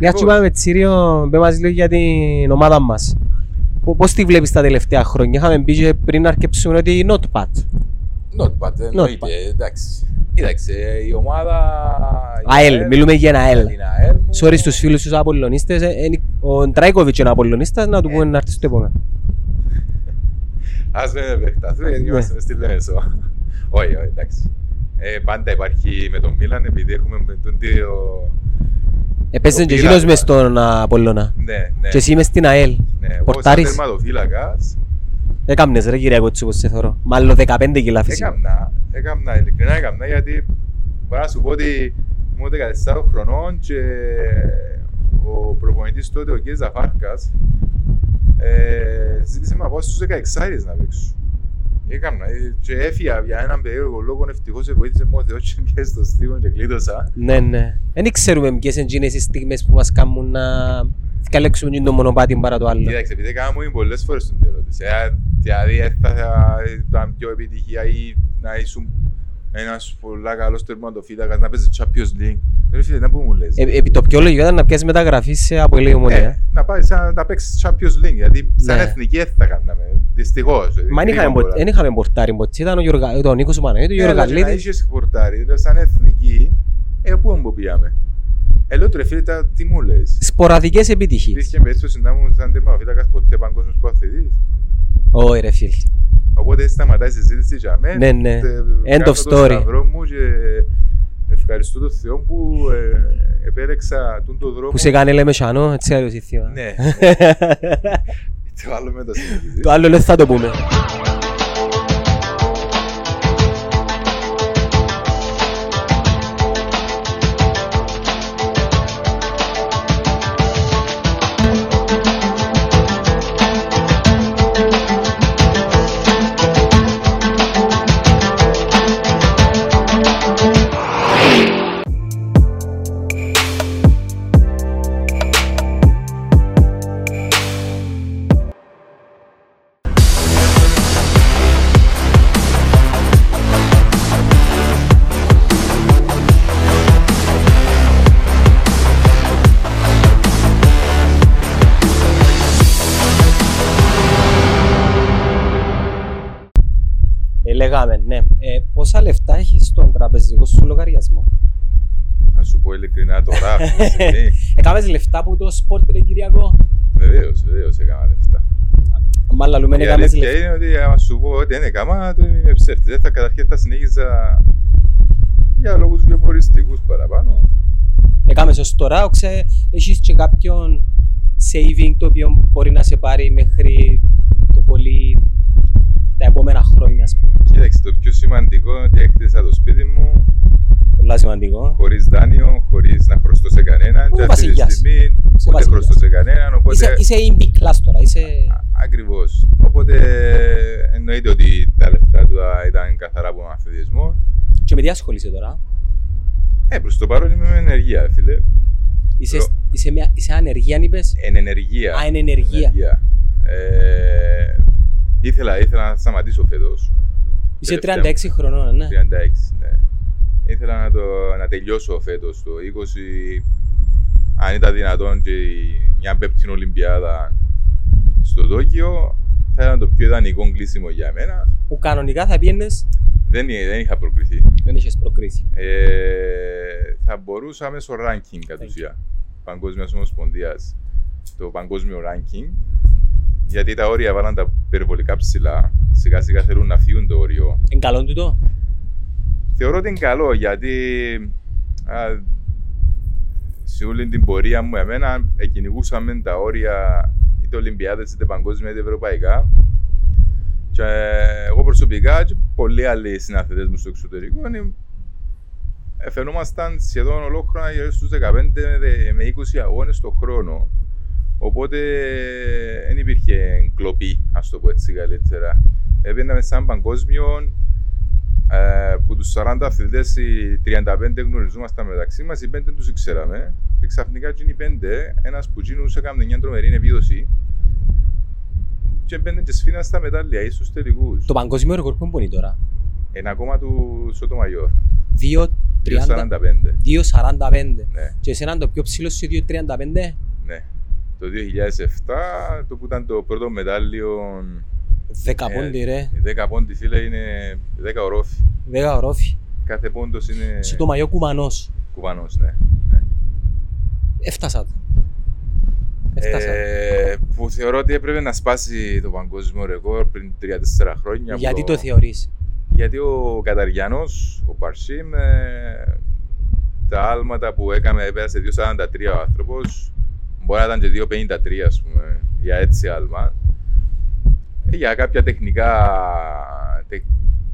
Μια και είπαμε Τσίριο, πέ μας λίγο για την ομάδα μας. Πο- Πώς τη βλέπεις τα τελευταία χρόνια; Είχαμε πει και πριν αρκεψούμε ότι notepad. Notepad, εννοείται, εντάξει. Κοίταξε, η ομάδα... η ΑΕΛ, μιλούμε για ένα ΑΕΛ. την ΑΕΛ μου- Sorry στους φίλους τους Απολλωνίστες. ε, ε, Ο Ντράικοβιτς είναι Απολλωνίστας, να του πούμε να έρθει στο επόμενο. Ας μην επεκταθούμε, γιατί Ναι. είμαστε μες στη Λέμεσο. Όχι, όχι, εντάξει. Ε, πάντα υπάρχει με τον Μίλαν, επειδή έχουμε με τον δύο... Έπαιζε Το και πήρα, εκείνος μες ναι. στον Ναι, Απολλώνα. ναι. Και εσύ μες στην ΑΕΛ. Ναι, εγώ σαν Πορτάρεις. τερματοφύλακας Έκαμνες ρε κυρία Κότσι πως σε θωρώ. Μάλλον 15 κιλά φυσικά. έκαμνα, έκαμνα, ειλικρινά έκαμνα, γιατί μπορώ να σου πω ότι ήμουν 14 χρονών και ο προπονητής τότε, ο κ. Ζαφάρκας, ε, ζήτησε με να πάω στους 16 να παίξω. Έκαμνα ε, και έφυγα για έναν περίεργο λόγο, ευτυχώς σε βοήθησε μου ο Θεός και πιέσε στο στίβο και κλείδωσα. Ναι, ναι. Δεν ξέρουμε ποιες είναι εκείνες οι στιγμές που μας κάνουν να καλέξουμε το μονοπάτι παρά το άλλο. Κοίταξε, επειδή κάναμε μου πολλές φορές την ερώτηση. Ε, Δηλαδή, ε, θα θα ήταν πιο επιτυχία ή να ήσουν ένας πολλά καλός τερματοφύλακας, να παίζεις Champions League. Ρε φίλε, να που μου λες. Ε, επί το πιο λογικό ήταν να πιάσει μεταγραφή σε Αποέλ Ε, Ομονία. να πάει σαν, να παίξεις Champions League, γιατί σαν Ναι. εθνική δεν θα κάναμε. Δυστυχώς. ε, Μα δεν είχαμε, πο- δεν είχαμε πορτάρι ποτέ. Ήταν ο, Γιωργα, ο Νίκος Μαναγιώτη, ο Ναι, Γιώργος αλλά και να Γαλλίδης. είχες πορτάρι, ρε, σαν εθνική, ε, πού μου πήγαμε. Ε, λέω του ρε φίλε, τα- τι μου λες. Σποραδικές επιτυχίες. Υπήρχε περίπτωση να ήμουν σαν τερματοφύλακας ποτέ παγκόσμιος πρωταθλητής. Όχι ρε φίλε. Οπότε σταματάει η συζήτηση για μένα. Ναι, ναι. Ε, End κάνω of το story. σταυρό μου και ευχαριστώ τον Θεό που ε, επέλεξα τον το δρόμο. Που σε κάνει λέμε σανό, έτσι άλλο θύμα. Ναι. Το άλλο με τα συνεχίζει. Το άλλο δεν θα το πούμε. Λογαριασμό. Να σου πω ειλικρινά τώρα. αυτή τη στιγμή. Έκαμες λεφτά από το σπορτ ρε Κυριακό; Βεβαίως, βεβαίως έκανα λεφτά. Μάλλα λέμε Η έκαμες αλήθεια λεφτά. είναι ότι άμα σου πω ότι δεν έκανα, το είναι ψεύτη. Δεν θα καταρχήν θα συνέχιζα για λόγους βιοποριστικούς παραπάνω. Έκαμες ως τώρα, οξέ, έχεις και κάποιον saving το οποίο μπορεί να σε πάρει μέχρι το πολύ τα επόμενα χρόνια, ας πούμε. Κοίταξε, το πιο σημαντικό είναι ότι έκτισα το σπίτι μου Πολλά σημαντικό. χωρίς δάνειο, χωρίς να χρωστώ σε κανέναν. Ω, Και αυτή τη βασιλιάς. στιγμή Είσαι ούτε βασιλιάς. χρωστώ σε κανέναν, οπότε... Είσαι, είσαι in big class τώρα, είσαι... Ακριβώς. Οπότε εννοείται ότι τα λεφτά του θα ήταν καθαρά από μαθητισμό. Και με τι ασχολείσαι τώρα; Ε, προς το παρόν είμαι με ενεργεία, φίλε. Είσαι, Ρο- είσαι, μια, είσαι ανεργία, αν είπες; Εν ενεργεία. Α, εν ενεργεία. Ε, ήθελα, ήθελα να σταματήσω φέτος. Είσαι τελευταία 36 χρονών, ναι. 36, ναι. Ήθελα να, το, να τελειώσω φέτος το 20, αν ήταν δυνατόν και η- μια πέπτην Ολυμπιάδα στο Τόκιο, θα ήταν το πιο ιδανικό κλείσιμο για μένα. Που κανονικά θα πιένες, Δεν, δεν είχα προκριθεί. δεν είχες προκρίσει. Ε, θα μπορούσα μέσω ranking κατ' ουσία Παγκόσμια Ομοσπονδίας το παγκόσμιο ranking γιατί τα όρια βάλαν τα υπερβολικά ψηλά. Σιγά σιγά θέλουν να φύγουν το όριο. Είναι καλό τούτο. Θεωρώ ότι είναι καλό γιατί α, σε όλη την πορεία μου εμένα εκκυνηγούσαμε τα όρια είτε Ολυμπιάδες είτε παγκόσμια είτε ευρωπαϊκά και εγώ προσωπικά και πολλοί άλλοι συναθετές μου στο εξωτερικό είναι- ε, φαινόμασταν σχεδόν ολόκληρα γύρω στους 15 δε- με 20 αγώνες το χρόνο οπότε δεν υπήρχε κλοπή, ας το πω έτσι καλύτερα. Έπαιρναμε σαν παγκόσμιο ε, που τους 40 αθλητές οι 35 γνωριζόμασταν μεταξύ μας, οι 5 τους ξέραμε και ξαφνικά εκείνοι οι 5, ένας που εκείνους έκανε μια τρομερή επίδοση και μπαίνουν και σφήναν στα μετάλλια ή στους τελικούς. Το παγκόσμιο ρεκόρ που είναι τώρα. Ένα ακόμα του Σότο Μαγιόρ. 2 2.45. 2.45. Ναι, Και εσένα το πιο ψηλό σου 2.35. ναι. Το 2007, το που ήταν το πρώτο μετάλλιο 10 Ε, πόντι ρε. Οι 10 πόντι φίλε είναι 10 ορόφι. 10 ορόφι. Κάθε πόντος είναι Σε το μαγιό κουμανός. κουβανός, ναι. ναι. Έφτασα το. Έφτασα. Ε, που θεωρώ ότι έπρεπε να σπάσει το παγκόσμιο ρεκόρ πριν 3-4 χρόνια. που Γιατί το θεωρείς; Γιατί ο Καταριανός, ο Παρσίμ, ε, τα άλματα που έκαμε έπαιρασε 2.43 ο άνθρωπος, μπορεί να ήταν και 2.53 ας πούμε, για έτσι άλμα. Ε, για κάποια τεχνικά, τε-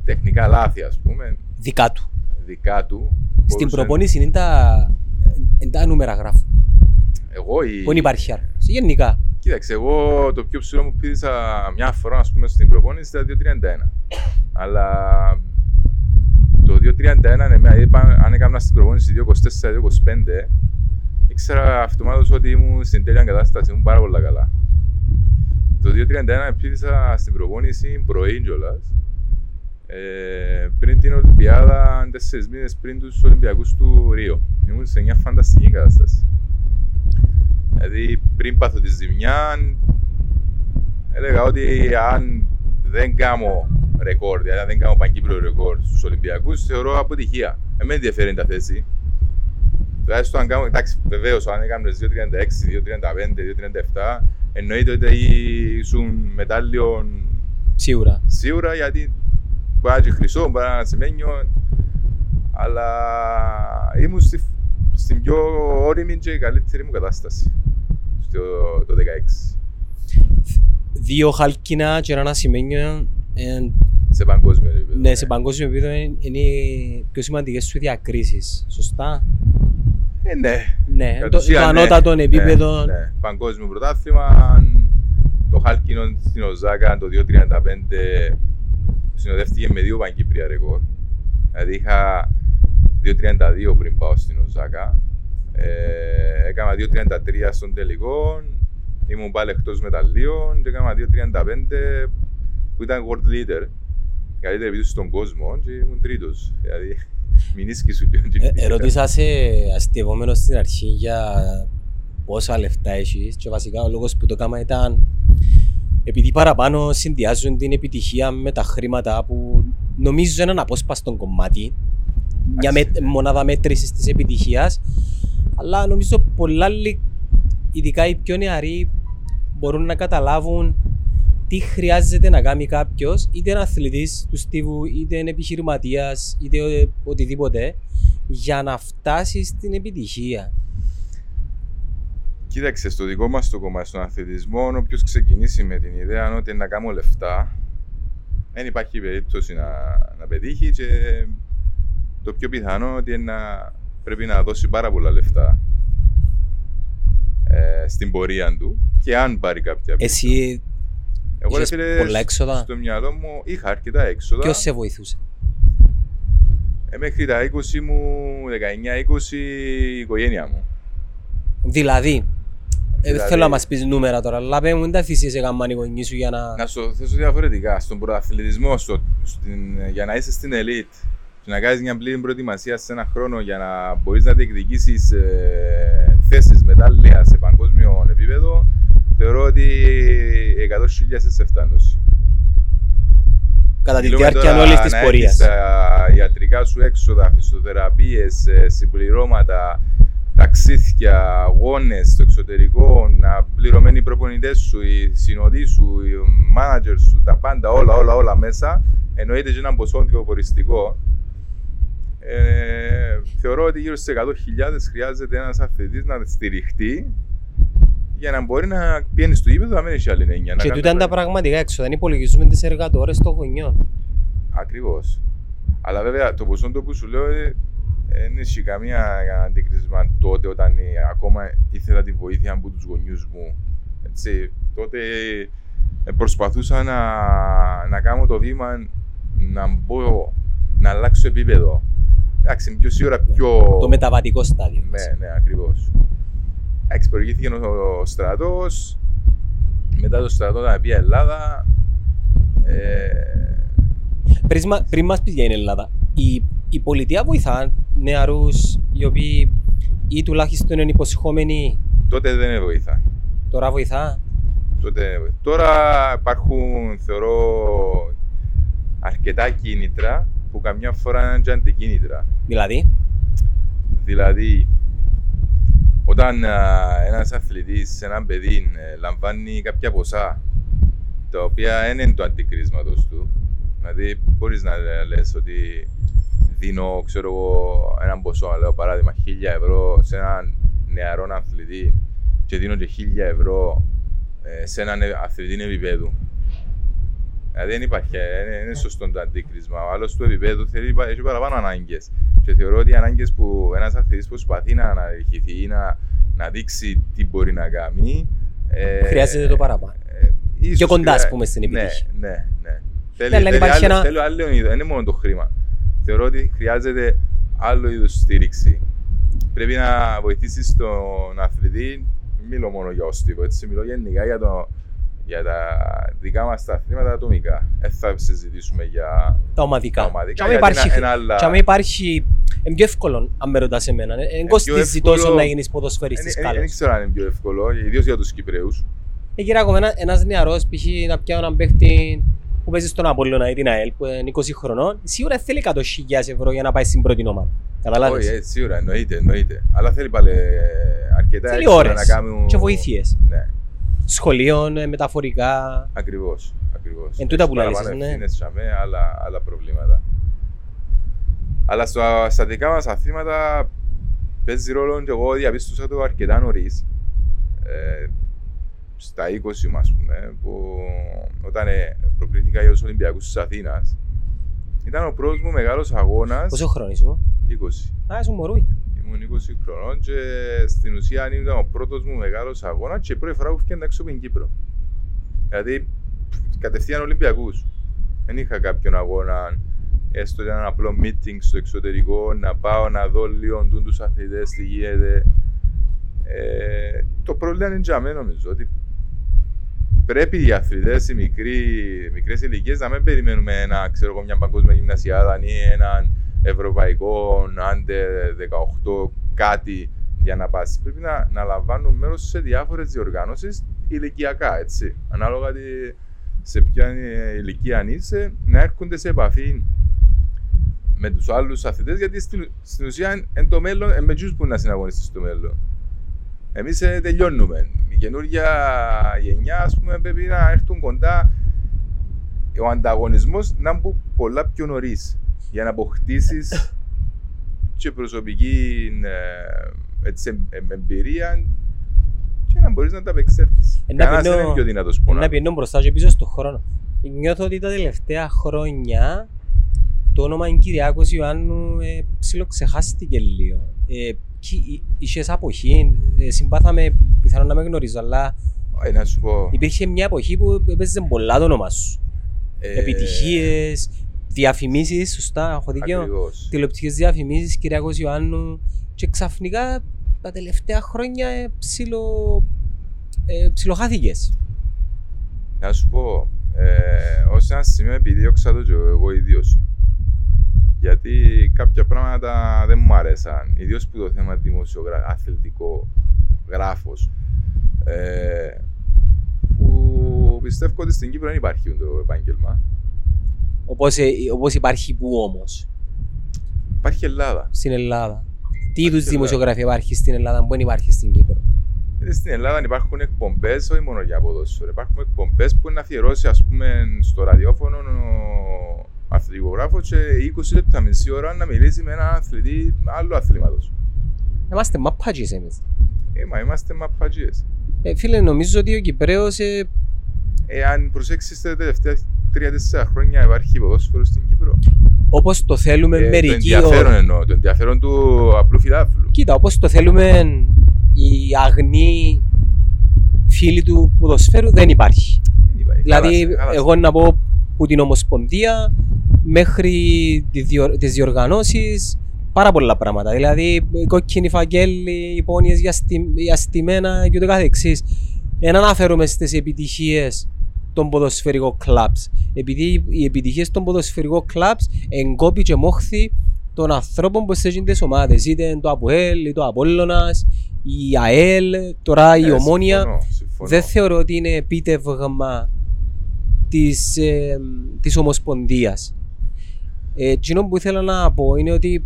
τεχνικά λάθη ας πούμε, Δικά του. δικά του. Στην μπορούσε- προπόνηση είναι τα, είναι τα νούμερα γράφω. Εγώ ή... Που δεν υπάρχει άλλο. Γενικά. Κοίταξε, εγώ το πιο ψηλό μου πήδησα μια φορά ας πούμε, στην προπόνηση ήταν 2.31. Αλλά το 2.31, ναι, με- είπα, αν έκανα στην προπόνηση 2.24-2.25, ήξερα αυτομάτως ότι ήμουν στην τέλεια κατάσταση, ήμουν πάρα πολύ καλά. Το 2.31 πήδησα στην προπόνηση πρωί κιόλας, ε, πριν την Ολυμπιάδα, τέσσερις μήνες πριν τους Ολυμπιακούς του Ρίο. Ήμουν σε μια φανταστική κατάσταση. Δηλαδή πριν πάθω τη ζημιά, έλεγα ότι αν δεν κάνω ρεκόρ, δηλαδή αν δεν κάνω παγκύπριο ρεκόρ στους Ολυμπιακούς, θεωρώ αποτυχία. Δεν με ενδιαφέρει τα θέση. Τουλάχιστον αν κάνω, εντάξει, βεβαίως αν έκαμε 2.36, 2.35, 2.37, εννοείται ότι ήσουν μετάλλιο Σίγουρα. σίγουρα γιατί μπορεί να είναι και χρυσό, μπορεί να είναι ασημένιο, αλλά ήμουν στη, στην πιο όρημη και καλύτερη μου κατάσταση στο το 16 Δύο χάλκινα και ένα ασημένιο. ε, σε παγκόσμιο επίπεδο. Ναι, σε παγκόσμιο επίπεδο είναι είναι οι πιο σημαντικές σου διακρίσεις. Σωστά; Ε, ναι. Ναι, Κατ' το, ουσίαν, το ναι. ανώτατο Ναι, επίπεδο. ναι. Παγκόσμιο πρωτάθλημα. Το χάλκινο στην Οζάκα το 2.35 συνοδεύτηκε με δύο παγκύπρια ρεκόρ. Δηλαδή είχα 2.32 πριν πάω στην Οζάκα. Ε, έκανα 2.33 στον τελικό. Ήμουν πάλι εκτός μεταλλίων και έκανα 2.35 που ήταν world leader. Καλύτερη επίδοση στον κόσμο και ήμουν τρίτος. Δηλαδή, μηνίσκει σου λίγο. Ε, ερώτησα σε αστευόμενος στην αρχή για πόσα λεφτά έχεις και βασικά ο λόγος που το έκανα ήταν επειδή παραπάνω συνδυάζουν την επιτυχία με τα χρήματα που νομίζω είναι ένα απόσπαστο κομμάτι μια με, Εντάξει. μονάδα μέτρησης της επιτυχίας αλλά νομίζω πολλά άλλοι, ειδικά οι πιο νεαροί μπορούν να καταλάβουν τι χρειάζεται να κάνει κάποιος, είτε ένα αθλητής του στίβου, είτε ένα επιχειρηματίας, είτε ο- οτιδήποτε, για να φτάσει στην επιτυχία. Κοίταξε, στο δικό μας το κομμάτι, στον αθλητισμό, όποιος ξεκινήσει με την ιδέα ότι να κάνω λεφτά, δεν υπάρχει περίπτωση να, να πετύχει και το πιο πιθανό ότι είναι να πρέπει να δώσει πάρα πολλά λεφτά ε, στην πορεία του και αν πάρει κάποια πίσω. Εσύ, Εγώ, ρε είχες φίλε, πολλά έξοδα; στο μυαλό μου είχα αρκετά έξοδα. ποιος σε βοηθούσε; Ε, μέχρι τα 20 μου, 19-20, η οικογένεια μου. Δηλαδή, ε, Δηλαδή- θέλω να μας πεις νούμερα τώρα, αλλά πέ μου, δεν τα θυσίε έκαναν οι γονείς σου για να. Να σου το θέσω διαφορετικά. Στον πρωταθλητισμό, στο, στην, για να είσαι στην elite και να κάνεις μια πλήρη προετοιμασία σε ένα χρόνο για να μπορείς να διεκδικήσεις ε, θέσεις μετάλλια σε παγκόσμιο επίπεδο, θεωρώ ότι 100.000 σε φτάνωση. κατά τη Μιλούμε διάρκεια τώρα όλης της να πορείας. έχεις, α, ιατρικά σου έξοδα, φυσιοθεραπείες, ε, συμπληρώματα, ταξίδια, αγώνες στο εξωτερικό, να πληρωμένοι οι προπονητές σου, οι συνοδοί σου, οι μάνατζερ σου, τα πάντα, όλα, όλα, όλα μέσα. Εννοείται και ένα ποσό αντικοποριστικό. Ε, θεωρώ ότι γύρω στις 100.000 χρειάζεται ένας αθλητής να στηριχτεί για να μπορεί να πηγαίνει στο γήπεδο να μην έχει άλλη έννοια. να Και κάνεις τούτα είναι τα πράγματα. πραγματικά έξοδα. Δεν υπολογίζουμε τις εργατόρες των γονιών. Ακριβώς. Αλλά βέβαια το ποσό το που σου λέω ε, δεν έχει καμία αντίκρισμα τότε όταν ε, ακόμα ήθελα τη βοήθεια από τους γονιούς μου. Έτσι, τότε ε, προσπαθούσα να, να κάνω το βήμα να μπω, να αλλάξω επίπεδο. Εντάξει, πιο σίγουρα πιο. Το μεταβατικό στάδιο. Ναι, ναι, ακριβώς. Εντάξει, προηγήθηκε ο, ο στρατός. Μετά το στρατό να πει Ελλάδα. Ε, Πριν, μα- πριν μας πεις για την Ελλάδα, η η πολιτεία βοηθά νεαρούς οι οποίοι ή τουλάχιστον είναι υποσχόμενοι Τότε δεν είναι βοηθά. τώρα βοηθά; Τότε δεν είναι βοηθά. Τώρα υπάρχουν, θεωρώ, αρκετά κίνητρα που καμιά φορά είναι και αντικίνητρα. Δηλαδή, Δηλαδή, όταν α, ένας αθλητής, έναν παιδί, ε, λαμβάνει κάποια ποσά, τα οποία δεν είναι το αντικρίσματος του, δηλαδή μπορείς να λες ότι δίνω, ξέρω εγώ, έναν ποσό, να λέω παράδειγμα, 1000 ευρώ σε έναν νεαρό αθλητή και δίνω και 1000 ευρώ ε, σε έναν αθλητή επίπεδου. Δηλαδή δεν υπάρχει, δεν είναι σωστό το αντίκρισμα. Ο άλλος του επίπεδου θέλει πα- έχει παραπάνω ανάγκες. Και θεωρώ ότι οι ανάγκες που ένας αθλητής προσπαθεί να αναδειχθεί ή να, να δείξει τι μπορεί να κάνει. Ε, Χρειάζεται το παραπάνω. ε, ίσως Πιο κοντά, ας χρειά- πούμε, στην επιτυχία. Ναι, ναι, ναι. Θέλει, αλλά θέλει, υπάρχει άλλο, ένα- θέλει άλλο είδο, δεν είναι μόνο το χρήμα. Θεωρώ ότι χρειάζεται άλλο είδος στήριξη. Πρέπει να βοηθήσεις τον αθλητή. Μιλώ μόνο για όστιβο, έτσι. Μιλώ γενικά για, το, για τα δικά μας τα αθλήματα ατομικά. Δεν θα συζητήσουμε για τα ομαδικά. τα ομαδικά. Και άμα γιατί υπάρχει, είναι- είναι άλλα- και άμα υπάρχει είναι πιο εύκολο, αν με ρωτάς εμένα. Ε, Δεν κοστίζει εύκολο- τόσο να γίνεις ποδοσφαιριστής Δεν- Δεν καλός. ξέρω αν είναι πιο εύκολο, ιδίως για τους Κυπρέους. Ε, κύριε ακόμα, ένα, ένας νεαρός π.χ. να πιάνει έναν παίχτη που παίζει στον Απόλλωνα ή την ΑΕΛ που είναι 20 χρονών, σίγουρα θέλει 100.000 ευρώ για να πάει στην πρώτη ομάδα. Όχι, Καταλάβεις. ε, σίγουρα εννοείται, εννοείται. Αλλά θέλει πάλι ε, αρκετά Θέλει έξοδα ώρες να κάνουν. και βοήθειες. Ναι. Σχολείων, ε, μεταφορικά. Ακριβώς. Ακριβώς. Εν τούτα που Έχεις λαλείς, παραπάνω ναι. ευθύνες σαμέ, άλλα, άλλα προβλήματα. Αλλά στο, στα δικά μας αθλήματα παίζει ρόλο και εγώ διαπίστωσα το αρκετά νωρίς. Ε, στα 20 μου, ας πούμε, που όταν ε, προκρίθηκα για τους Ολυμπιακούς της Αθήνας, ήταν ο πρώτος μου μεγάλος αγώνας. Πόσο χρόνος ήσουν. 20. Α, ήσουν μωρούι. Ήμουν 20 χρονών και στην ουσία ήταν ο πρώτος μου μεγάλος αγώνας και η πρώτη φορά που έφυγαν έξω από την Κύπρο. Δηλαδή κατευθείαν Ολυμπιακούς. Δεν είχα κάποιον αγώνα, έστω για ένα απλό meeting στο εξωτερικό, να πάω να δω λίγο τούν τους αθλητές, τι γίνεται. Ε, το πρόβλημα είναι για μένα νομίζω ότι πρέπει οι αθλητές, οι μικροί, μικρές ηλικίες να μην περιμένουμε ένα, ξέρω εγώ, μια παγκόσμια γυμνασιάδα ή έναν ευρωπαϊκό, άντε 18 κάτι για να πας. Πρέπει να, να λαμβάνουν μέρος σε διάφορες διοργάνωσεις ηλικιακά, έτσι. Ανάλογα τι, σε ποια ηλικία αν είσαι, να έρχονται σε επαφή με τους άλλους αθλητές, γιατί στην, στην ουσία εν το μέλλον, εν με τους που να συναγωνιστείς στο μέλλον. Εμείς ε, τελειώνουμε. Η καινούργια γενιά, ας πούμε, πρέπει να έρθουν κοντά ο ανταγωνισμός να μπουν πολλά πιο νωρίς για να αποκτήσεις και προσωπική ε, έτσι, εμ- εμ- εμπειρία και να μπορείς να τα απεξέλθεις. Ε, να Κανένας πεινώ- δεν είναι πιο δυνατός Να πονά. πηγαίνω μπροστά και πίσω στον χρόνο. Νιώθω ότι τα τελευταία χρόνια το όνομα Κυριάκος Ιωάννου ε, ψιλοξεχάστηκε λίγο. Ε, κι- είχες αποχή, ε, συμπάθαμε, πιθανόν να με γνωρίζω, αλλά Ε, να σου πω. υπήρχε μια εποχή που έπαιζε πολλά το όνομα σου. ε, Επιτυχίες, διαφημίσεις, σωστά, έχω δίκιο. Ακριβώς. Τηλεοπτικές διαφημίσεις, Κυριάκος Ιωάννου και ξαφνικά τα τελευταία χρόνια ε, ψιλο, ε, ψιλοχάθηκες. Να σου πω, ε, ως ένα σημείο επιδίωξα το και εγώ ίδιος. Γιατί κάποια πράγματα δεν μου αρέσαν. Ιδίως που το θέμα δημοσιογρα... αθλητικό γράφος. Ε, που πιστεύω ότι στην Κύπρο δεν υπάρχει το επάγγελμα. Όπως, ε, όπως υπάρχει που όμως Υπάρχει Ελλάδα. στην Ελλάδα. Τι είδους Ελλάδα. δημοσιογραφία υπάρχει στην Ελλάδα που δεν υπάρχει στην Κύπρο; Ε, Στην Ελλάδα υπάρχουν εκπομπές, όχι μόνο για ποδόσφαιρο. Υπάρχουν εκπομπές που είναι αφιερώσεις ας πούμε, στο ραδιόφωνο ο αθλητικογράφος και 20 λεπτά μισή ώρα να μιλήσει με έναν αθλητή άλλου αθλήματος. Είμαστε μαπάτζεις εμείς. Ε, μα είμαστε μαπατζίε. Ε, φίλε, νομίζω ότι ο Κυπρέος ε, Εάν προσέξεις τα τελευταία 3-4 χρόνια υπάρχει ποδόσφαιρο στην Κύπρο. όπως το θέλουμε Ε, το μερικοί... ενδιαφέρον ο- εννοώ, το ενδιαφέρον του απλού φιλάθλου. Κοίτα, όπως το θέλουμε οι αγνοί φίλοι του ποδοσφαίρου δεν υπάρχει. Δεν υπάρχει. Δηλαδή, Χάλασε, χάλασε. εγώ να πω που την Ομοσπονδία μέχρι τη διο- τις διοργανώσεις πάρα πολλά πράγματα. Δηλαδή, οι κόκκινοι φαγγέλοι, υπόνοιες για, στι, για στημένα και ούτω καθεξής. Δεν αναφέρομαι στις επιτυχίες των ποδοσφαιρικών κλαμπς. Επειδή οι επιτυχίες των ποδοσφαιρικών κλαμπς εγκόπη και μόχθη των ανθρώπων που σε τις ομάδες, είτε είναι το ΑΠΟΕΛ, είτε το Απόλλωνας, η ΑΕΛ, τώρα η Ε, Ομόνια. συμφωνώ, συμφωνώ. Δεν θεωρώ ότι είναι επίτευγμα της, ε, της Ομοσπονδίας. Ε, εκείνο που ήθελα να πω είναι ότι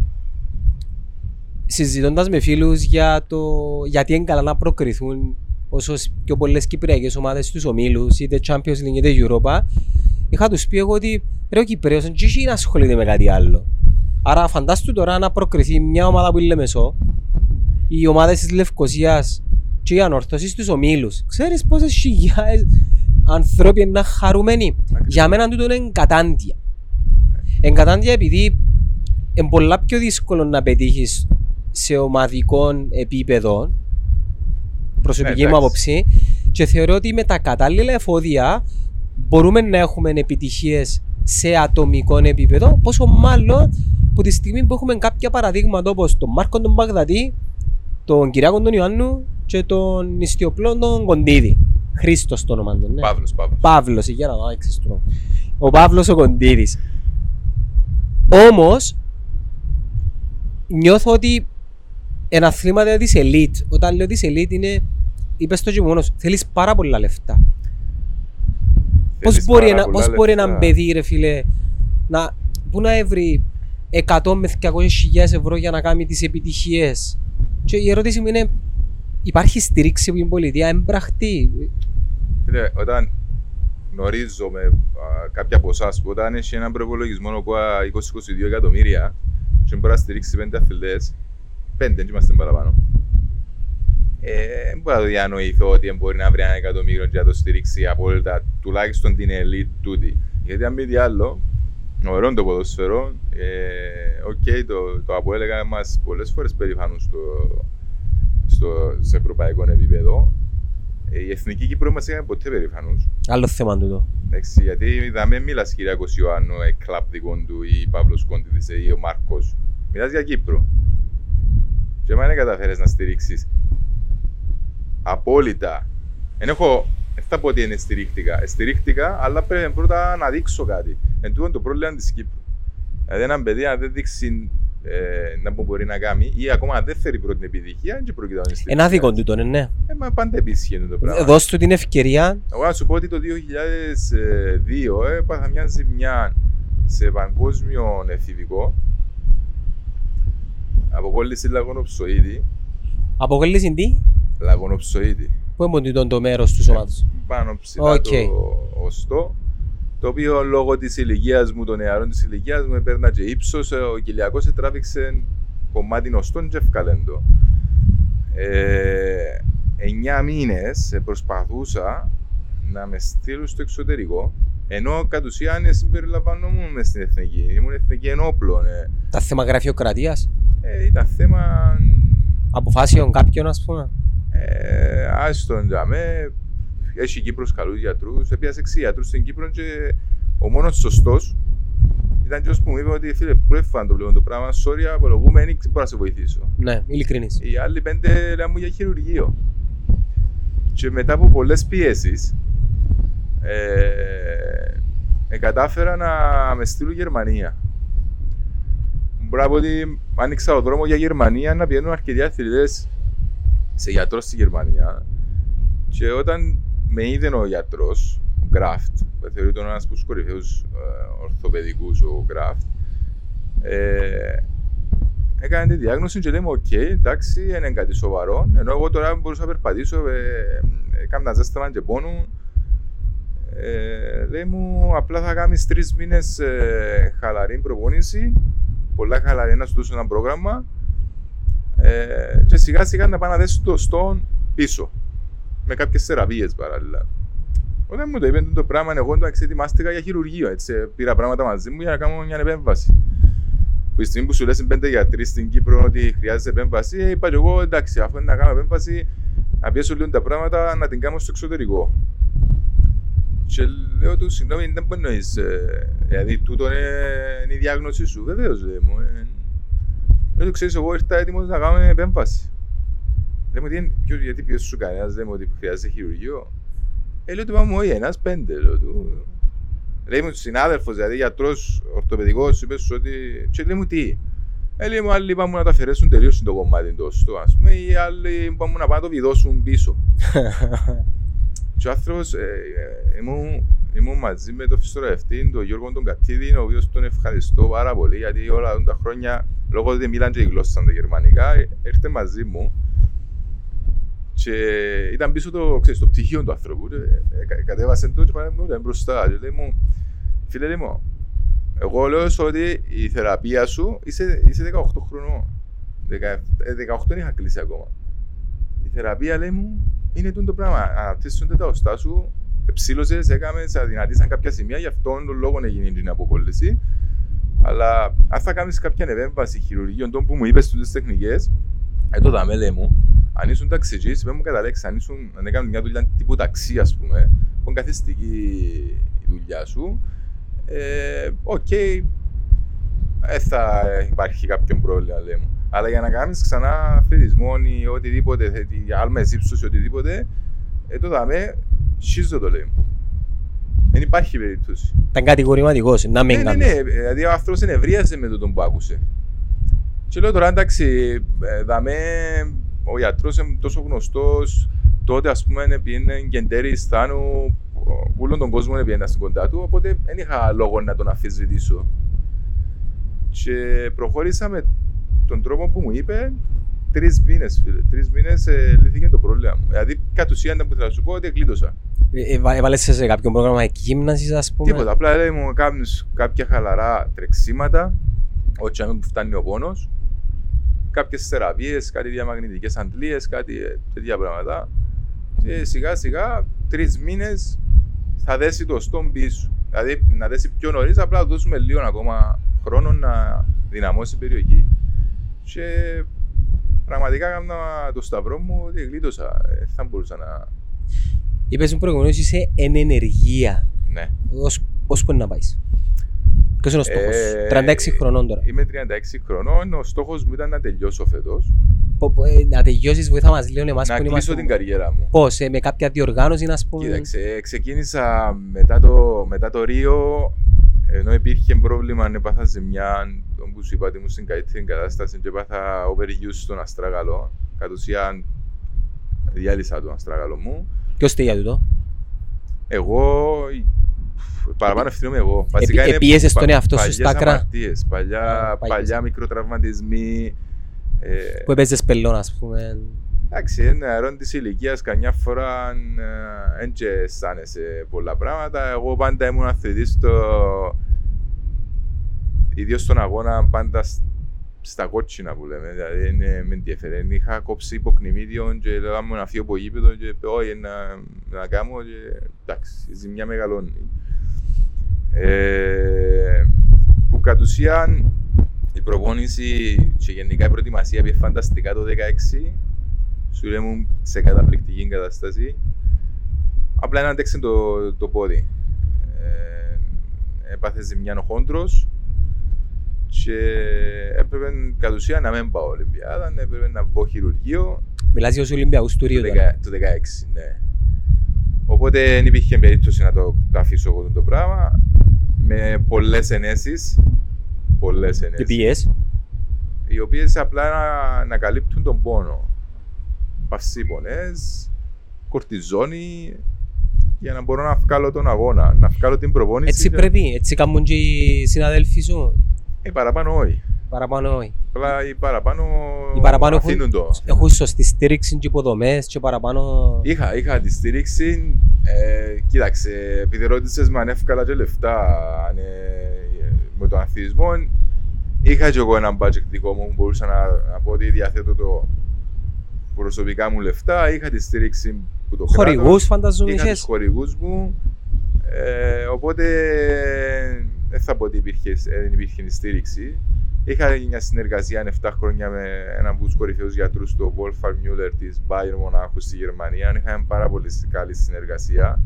συζητώντας με φίλους για το γιατί είναι καλά να προκριθούν όσο πιο πολλές κυπριακές ομάδες στους ομίλους είτε Champions League είτε Europa είχα τους πει εγώ ότι ρε ο Κυπρέος δεν έχει να ασχολείται με κάτι άλλο. Άρα φαντάσου τώρα να προκριθεί μια ομάδα που είναι Λεμεσό οι ομάδες της Λευκοσίας και η ανόρθωση στους ομίλους. Ξέρεις πόσες χιλιάδες ανθρώποι είναι χαρούμενοι; Για μένα τούτο είναι εγκατάντια. Εγκατάντια επειδή είναι πολλά πιο δύσκολο να πετύχεις σε ομαδικό επίπεδο προσωπική Ναι, μου εντάξει. άποψη και θεωρώ ότι με τα κατάλληλα εφόδια μπορούμε να έχουμε επιτυχίες σε ατομικό επίπεδο πόσο μάλλον που τη στιγμή που έχουμε κάποια παραδείγματα όπως τον Μάρκο τον Μπαγδατή τον Κυριάκο τον Ιωάννου και τον Ιστιοπλό τον Κοντίδη Χρήστος το όνομα του ναι. Παύλος, Παύλος. Παύλος, για να δω, έξεις του νόμου. Ο Παύλος ο Κοντίδης. Όμως, νιώθω ότι ένα αθλήματα της elite, όταν λέω της elite είναι, είπες το και μόνος, θέλεις πάρα πολλά λεφτά. Πώς Θέλεις μπορεί, πάρα ένα, πολλά πώς μπορεί λεφτά. ένα παιδί ρε φίλε να, που να έβρει 100 με 200 χιλιάδες ευρώ για να κάνει τις επιτυχίες; Και η ερώτηση μου είναι, υπάρχει στήριξη από την πολιτεία, εμπραχτή. Φίλε, όταν γνωρίζουμε α, κάποια από εσάς που όταν έχει έναν προπολογισμό όπου α, 20-22 εκατομμύρια και μπορεί να στηρίξει πέντε αθλητές, πέντε, δεν είμαστε παραπάνω. Ε, δεν μπορώ να το διανοηθώ ότι μπορεί να βρει ένα εκατομμύριο και να το στηρίξει απόλυτα τουλάχιστον την elite τούτη. Γιατί αν μη τι άλλο, ωραίο είναι το ποδόσφαιρο. Ε, οκ, το, το ΑΠΟΕΛ έκανε μας πολλές φορές περήφανους στο, στο, σε ευρωπαϊκό επίπεδο. Ε, η εθνική Κύπρο μας έκανε ποτέ περήφανους. Άλλο θέμα τούτο. Εντάξει, γιατί δεν με μιλάς Κυριάκος Ιωάννου, ε, κλαπ δικό του ή Παύλος Κόντιδης ε, ή ο Μάρκος. Μιλάς για Κύπρο. Και εμένα καταφέρεις να στηρίξεις απόλυτα. Δεν έχω, δεν θα πω ότι είναι στηρίχτηκα. Ε, Στηρίχτηκα, αλλά πρέπει πρώτα να δείξω κάτι. Εν τούτο το πρόβλημα της Κύπρου. Δηλαδή ένα παιδί αν δεν δείξει ε, να που μπορεί να κάνει ή ακόμα αν δεν φέρει πρώτη επιτυχία, δεν πρόκειται να είναι στηρίξει. Εν άδικο τούτο, ναι, ναι. Ε, μα πάντα επίσης γίνεται το πράγμα. Δώσ' του την ευκαιρία. Εγώ να σου πω ότι το 2002 ε, έπαθα μια ζημιά σε παγκόσμιο εφηβικό. Αποκόλληση λαγονοψοΐτη. Αποκόλληση τι, Λαγονοψοΐτη. πού είναι τούτο το μέρος του σώματος; Πάνω ψηλά Οκ. το οστό. Το οποίο λόγω της ηλικίας μου, των νεαρών της ηλικίας μου, έπαιρνα και ύψος. Ε, Ο Κυλιακός τράβηξε κομμάτι οστών και ευκαλέν το. Ε, εννιά μήνες ε, προσπαθούσα να με στείλουν στο εξωτερικό ενώ κατ' ουσίαν ε, συμπεριλαμβανόμουν μες στην εθνική. Ήμουν εθνική ενόπλων. Ε. Τα θέμα γραφειοκρατίας, Ε, ήταν θέμα αποφάσεων κάποιων ας πούμε; ε, άστον τζαμέ. Έχει Κύπρος καλούς γιατρούς. Έπιασε έξι γιατρούς στην Κύπρο και ο μόνος σωστός ήταν και που μου είπε ότι φίλε πρέπει να το βλέπω το πράγμα. Sorry, απολογούμε, δεν μπορώ να σε βοηθήσω. Ναι, ειλικρινής. Οι άλλοι πέντε λέμε μου για χειρουργείο. Και μετά από πολλές πιέσεις, ε, ε, κατάφερα να με στείλουν Γερμανία. Μπορώ να πω ότι άνοιξα ο δρόμο για Γερμανία να πηγαίνουν αρκετοί αθλητές σε γιατρός στη Γερμανία. Και όταν με είδε ο γιατρός, ο Γκράφτ, που θεωρείται ένας από τους κορυφαίους ορθοπαιδικούς, ο Γκράφτ, ε, έκανε τη διάγνωση και λέμε: Οκ, εντάξει, δεν είναι κάτι σοβαρό. Ενώ εγώ τώρα μπορούσα να περπατήσω, ε, έκανα ζέσταμα και πόνο. Ε, λέει μου, απλά θα κάνεις τρεις μήνες ε, χαλαρή προπόνηση. Πολλά χαλαρή να σου δώσω ένα πρόγραμμα. Ε, και σιγά σιγά να πάει να δέσει το στόν πίσω. Με κάποιες θεραπείες παράλληλα. Όταν μου το είπε το πράγμα, εγώ το εξετοιμάστηκα για χειρουργείο. Έτσι, πήρα πράγματα μαζί μου για να κάνω μια επέμβαση. Που τη στιγμή που σου λες πέντε γιατροί στην Κύπρο ότι χρειάζεται επέμβαση, ε, είπα και εγώ εντάξει, αφού είναι να κάνω επέμβαση, να πιέσω λίγο τα πράγματα να την κάνω στο εξωτερικό. Και λέω του, συγγνώμη, δεν μπορεί να εννοείς, ε, δηλαδή τούτο είναι, είναι η διάγνωσή σου. Βεβαίως, λέει μου. Ε, λέω του, ξέρεις, εγώ ήρθα έτοιμος να κάνω επέμβαση. Λέει μου, τι είναι, ποιος, γιατί ποιος σου κανένας, λέει μου ότι χρειάζεται χειρουργείο. Ε, λέω του, είπαμε, όχι, ένας πέντε, λέω του. Λέει μου συνάδελφος, δηλαδή γιατρός ορθοπαιδικός, είπες σου ότι... Και λέει μου τι. Ε, λέει μου, άλλοι είπαμε να τα αφαιρέσουν τελείως το κομμάτι το ωστό, ας πούμε, οι άλλοι είπαμε να πάνε να το βιδώσουν πίσω. και ο άνθρωπος, ε, ε, ήμουν, ήμουν μαζί με τον φυσιογραφητή, τον Γιώργο τον Κατίδη, ο οποίος τον ευχαριστώ πάρα πολύ, γιατί όλα τα χρόνια, λόγω ότι μιλάνε και η γλώσσα τα γερμανικά, έρχεται μαζί μου και ήταν πίσω το, ξέρεις, το πτυχίο του άνθρωπου. Ε, ε, κατέβασε το και πάνε μου ήταν μπροστά. Και λέει μου, φίλε λέει μου, εγώ λέω ότι η θεραπεία σου είσαι, είσαι 18 χρονών. 18 δεν είχα κλείσει ακόμα. Η θεραπεία λέει μου είναι το πράγμα. Αναπτύσσονται τα οστά σου, ψήλωσε, έκαμες, σε αδυνατήσαν κάποια σημεία, γι' αυτόν τον λόγο έγινε την αποκόλληση. Αλλά αν θα κάνεις κάποια επέμβαση χειρουργείων, που μου είπες στι τεχνικές, ε, το δαμέ λέει μου, αν ήσουν ταξιτζής, με μου καταλέξεις, αν, ήσουν, αν έκανε μια δουλειά τύπου ταξί, ας πούμε, που είναι καθιστική η δουλειά σου, ε, OK, okay, δεν θα υπάρχει κάποιο πρόβλημα, λέμε. Αλλά για να κάνεις ξανά αθλητισμό ή οτιδήποτε, άλμε ύψου ή οτιδήποτε, ε, το δαμέ, σύζω το λέμε. Δεν υπάρχει περίπτωση. Ήταν κατηγορηματικός, να μην κάνει. Ναι, ναι, ναι, δηλαδή ο άνθρωπος ενευρίασε με τον που άκουσε. Και λέω τώρα εντάξει, ε, δαμέ ο γιατρός είναι τόσο γνωστός, τότε ας πούμε πήγαινε κεντέρι στάνου, όλον τον κόσμο πήγαινε στην κοντά του, οπότε δεν είχα λόγο να τον αφισβητήσω. Και προχώρησα με τον τρόπο που μου είπε, τρεις μήνες, φίλε. Τρεις μήνες ε, λύθηκε το πρόβλημα μου. Δηλαδή, κατ' ουσίαν που θα σου πω ότι εκλείτωσα. Ε, ε, Έβαλες σε κάποιο πρόγραμμα εκγύμναση, ας πούμε; Τίποτα. Απλά λέει μου κάνεις κάποια χαλαρά τρεξίματα, όχι αν φτάνει ο πόνος, κάποιες θεραπείες, κάτι διαμαγνητικές αντλίες, κάτι τέτοια πράγματα. Και σιγά σιγά τρεις μήνες θα δέσει το στόν πίσω. Δηλαδή να δέσει πιο νωρίς, απλά να δώσουμε λίγο ακόμα χρόνο να δυναμώσει η περιοχή. Και πραγματικά έκανα το σταυρό μου ότι γλίτωσα. Δεν θα μπορούσα να. Είπες μου προηγουμένω είσαι εν ενεργεία. Ναι. Πώ μπορεί να πάεις; Ποιος είναι ο στόχος, ε, 36 χρονών τώρα. Είμαι 36 χρονών. Ο στόχος μου ήταν να τελειώσω φέτος. Ε, να τελειώσεις, βοηθά μας λίγο εμάς που Να κλείσω την καριέρα μου. Πώς, ε, με κάποια διοργάνωση, να πούμε; Κοίταξε, ξεκίνησα μετά το, μετά το Ρίο, ενώ υπήρχε πρόβλημα αν έπαθα ζημιά, που σου είπα ότι ήμουν στην καλύτερη κατάσταση και έπαθα overuse στον αστράγαλο. Κατ' ουσίαν διάλυσα τον αστράγαλο μου. Ποιος για τούτο; Εγώ Παραπάνω ευθύνομαι εγώ. Βασικά είναι Επίεσες τον εαυτό σου στα άκρα; Παλιά, παλιά μικροτραυματισμοί. Ε, που έπαιζες πελών, ας πούμε. Εντάξει, είναι νεαρών της ηλικίας, καμιά φορά δεν ε, αισθάνεσαι πολλά πράγματα. Εγώ πάντα ήμουν αθλητής στο... Ιδίως στον αγώνα πάντα στα κότσινα που λέμε, δηλαδή είναι με ενδιαφέρει. Είχα κόψει υποκνημίδιο και λέγαμε να φύγω από γήπεδο και όχι να, να κάνω και εντάξει, η ζημιά μεγαλώνει. Ε, που κατ' ουσίαν η προπόνηση και γενικά η προετοιμασία πήγε φανταστικά το 2016. Σου λέμε σε καταπληκτική κατάσταση. Απλά να αντέξει το, το πόδι. Ε, έπαθε ζημιά ο χόντρος και έπρεπε κατ' ουσίαν να μην πάω Ολυμπιάδα, έπρεπε να μπω χειρουργείο. Μιλάς για τους Ολυμπιακούς του Ρίου Το 2016, ναι. Οπότε δεν υπήρχε περίπτωση να το, το αφήσω εγώ το πράγμα με πολλές ενέσεις. Πολλές ενέσεις. Και ποιε. Οι οποίες απλά να, να καλύπτουν τον πόνο. Παυσίπονε, κορτιζόνη, για να μπορώ να βγάλω τον αγώνα, να βγάλω την προπόνηση. Έτσι πρέπει, έτσι κάνουν και οι συναδέλφοι σου. Ε, παραπάνω όχι. Παραπάνω όχι. Απλά οι παραπάνω, οι παραπάνω έχουν, το. Έχουν σωστή στήριξη και υποδομές και παραπάνω. Είχα, είχα τη στήριξη. Ε, κοίταξε, επειδή ρώτησες με αν εύκολα και λεφτά ε, με τον αθλητισμό, είχα και εγώ ένα budget δικό μου που μπορούσα να, να πω ότι διαθέτω το προσωπικά μου λεφτά. Είχα τη στήριξη που το Χορηγούς, φανταζόμαι. Είχα τους χορηγούς μου. Ε, οπότε δεν θα πω ότι υπήρχε, δεν υπήρχε στήριξη. Είχα μια συνεργασία 7 χρόνια με έναν από τους κορυφαίους γιατρούς του Wolfgang Müller της Bayern Μονάχου στη Γερμανία. Είχαμε πάρα πολύ καλή συνεργασία.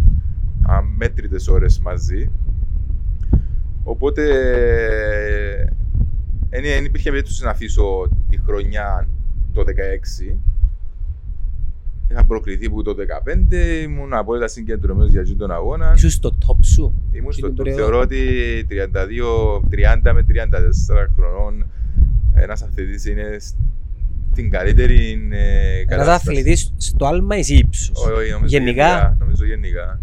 Αμέτρητε ώρες μαζί. Οπότε δεν υπήρχε περίπτωση να αφήσω τη χρονιά το 2016 Είχα προκριθεί που το 2015, ήμουν απόλυτα συγκεντρωμένος για τον αγώνα. Ήσουν στο top σου. Ήμουν στο top. Θεωρώ ότι 32, 30 με 34 χρονών ένας αθλητής είναι στην καλύτερη ε, Ένας κατάσταση. αθλητής στο άλμα εσύ ύψος. Όχι, όχι, νομίζω Γενικά, Νομίζω γενικά.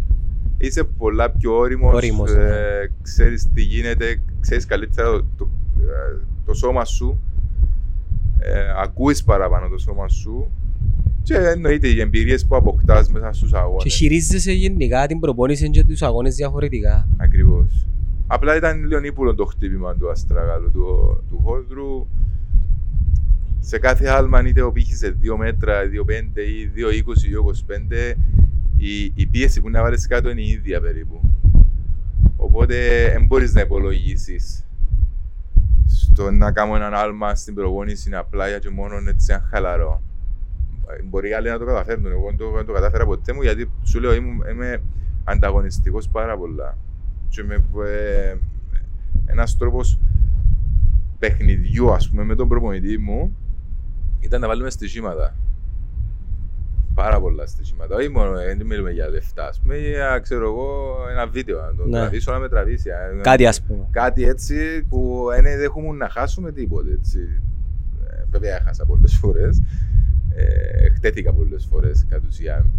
Είσαι πολλά πιο όριμος, Όριμος, ε, ναι. ξέρεις τι γίνεται, ξέρεις καλύτερα το, το, ε, το σώμα σου, ε, ακούεις παραπάνω το σώμα σου και εννοείται οι εμπειρίες που αποκτάς μέσα στους και αγώνες. χειρίζεσαι γενικά την προπόνηση και τους αγώνες διαφορετικά. Ακριβώς. Απλά ήταν λίγο ύπουλο το χτύπημα του Αστραγάλου, του, του Χόντρου. Σε κάθε άλμα, είτε ο πύχης σε 2 μέτρα, 2,5 ή 2,20 ή 2,25, η, η πίεση που να βάλεις κάτω είναι η ίδια περίπου. Οπότε δεν μπορείς να υπολογίσεις στο να κάνω έναν άλμα στην προπόνηση είναι απλά για και μόνο έτσι ένα χαλαρό. Μπορεί οι άλλοι να το καταφέρνουν, εγώ δεν το, δεν το κατάφερα ποτέ μου γιατί σου λέω είμαι, είμαι ανταγωνιστικός πάρα πολλά. Και με ε, ένας τρόπος παιχνιδιού ας πούμε με τον προπονητή μου ήταν να βάλουμε στοιχήματα. Πάρα πολλά στοιχήματα. Όχι μόνο, ε, δεν μιλούμε για λεφτά. Ας πούμε, για, ξέρω εγώ, ένα βίντεο να το Ναι. τραβήσω, να με τραβήσει. ε, Κάτι ας πούμε. κάτι έτσι που δεν έχουμε να χάσουμε τίποτε. Έτσι. Ε, Βέβαια, έχασα πολλές φορές. Ε, χτέθηκα πολλές φορές κατ' ουσίαν.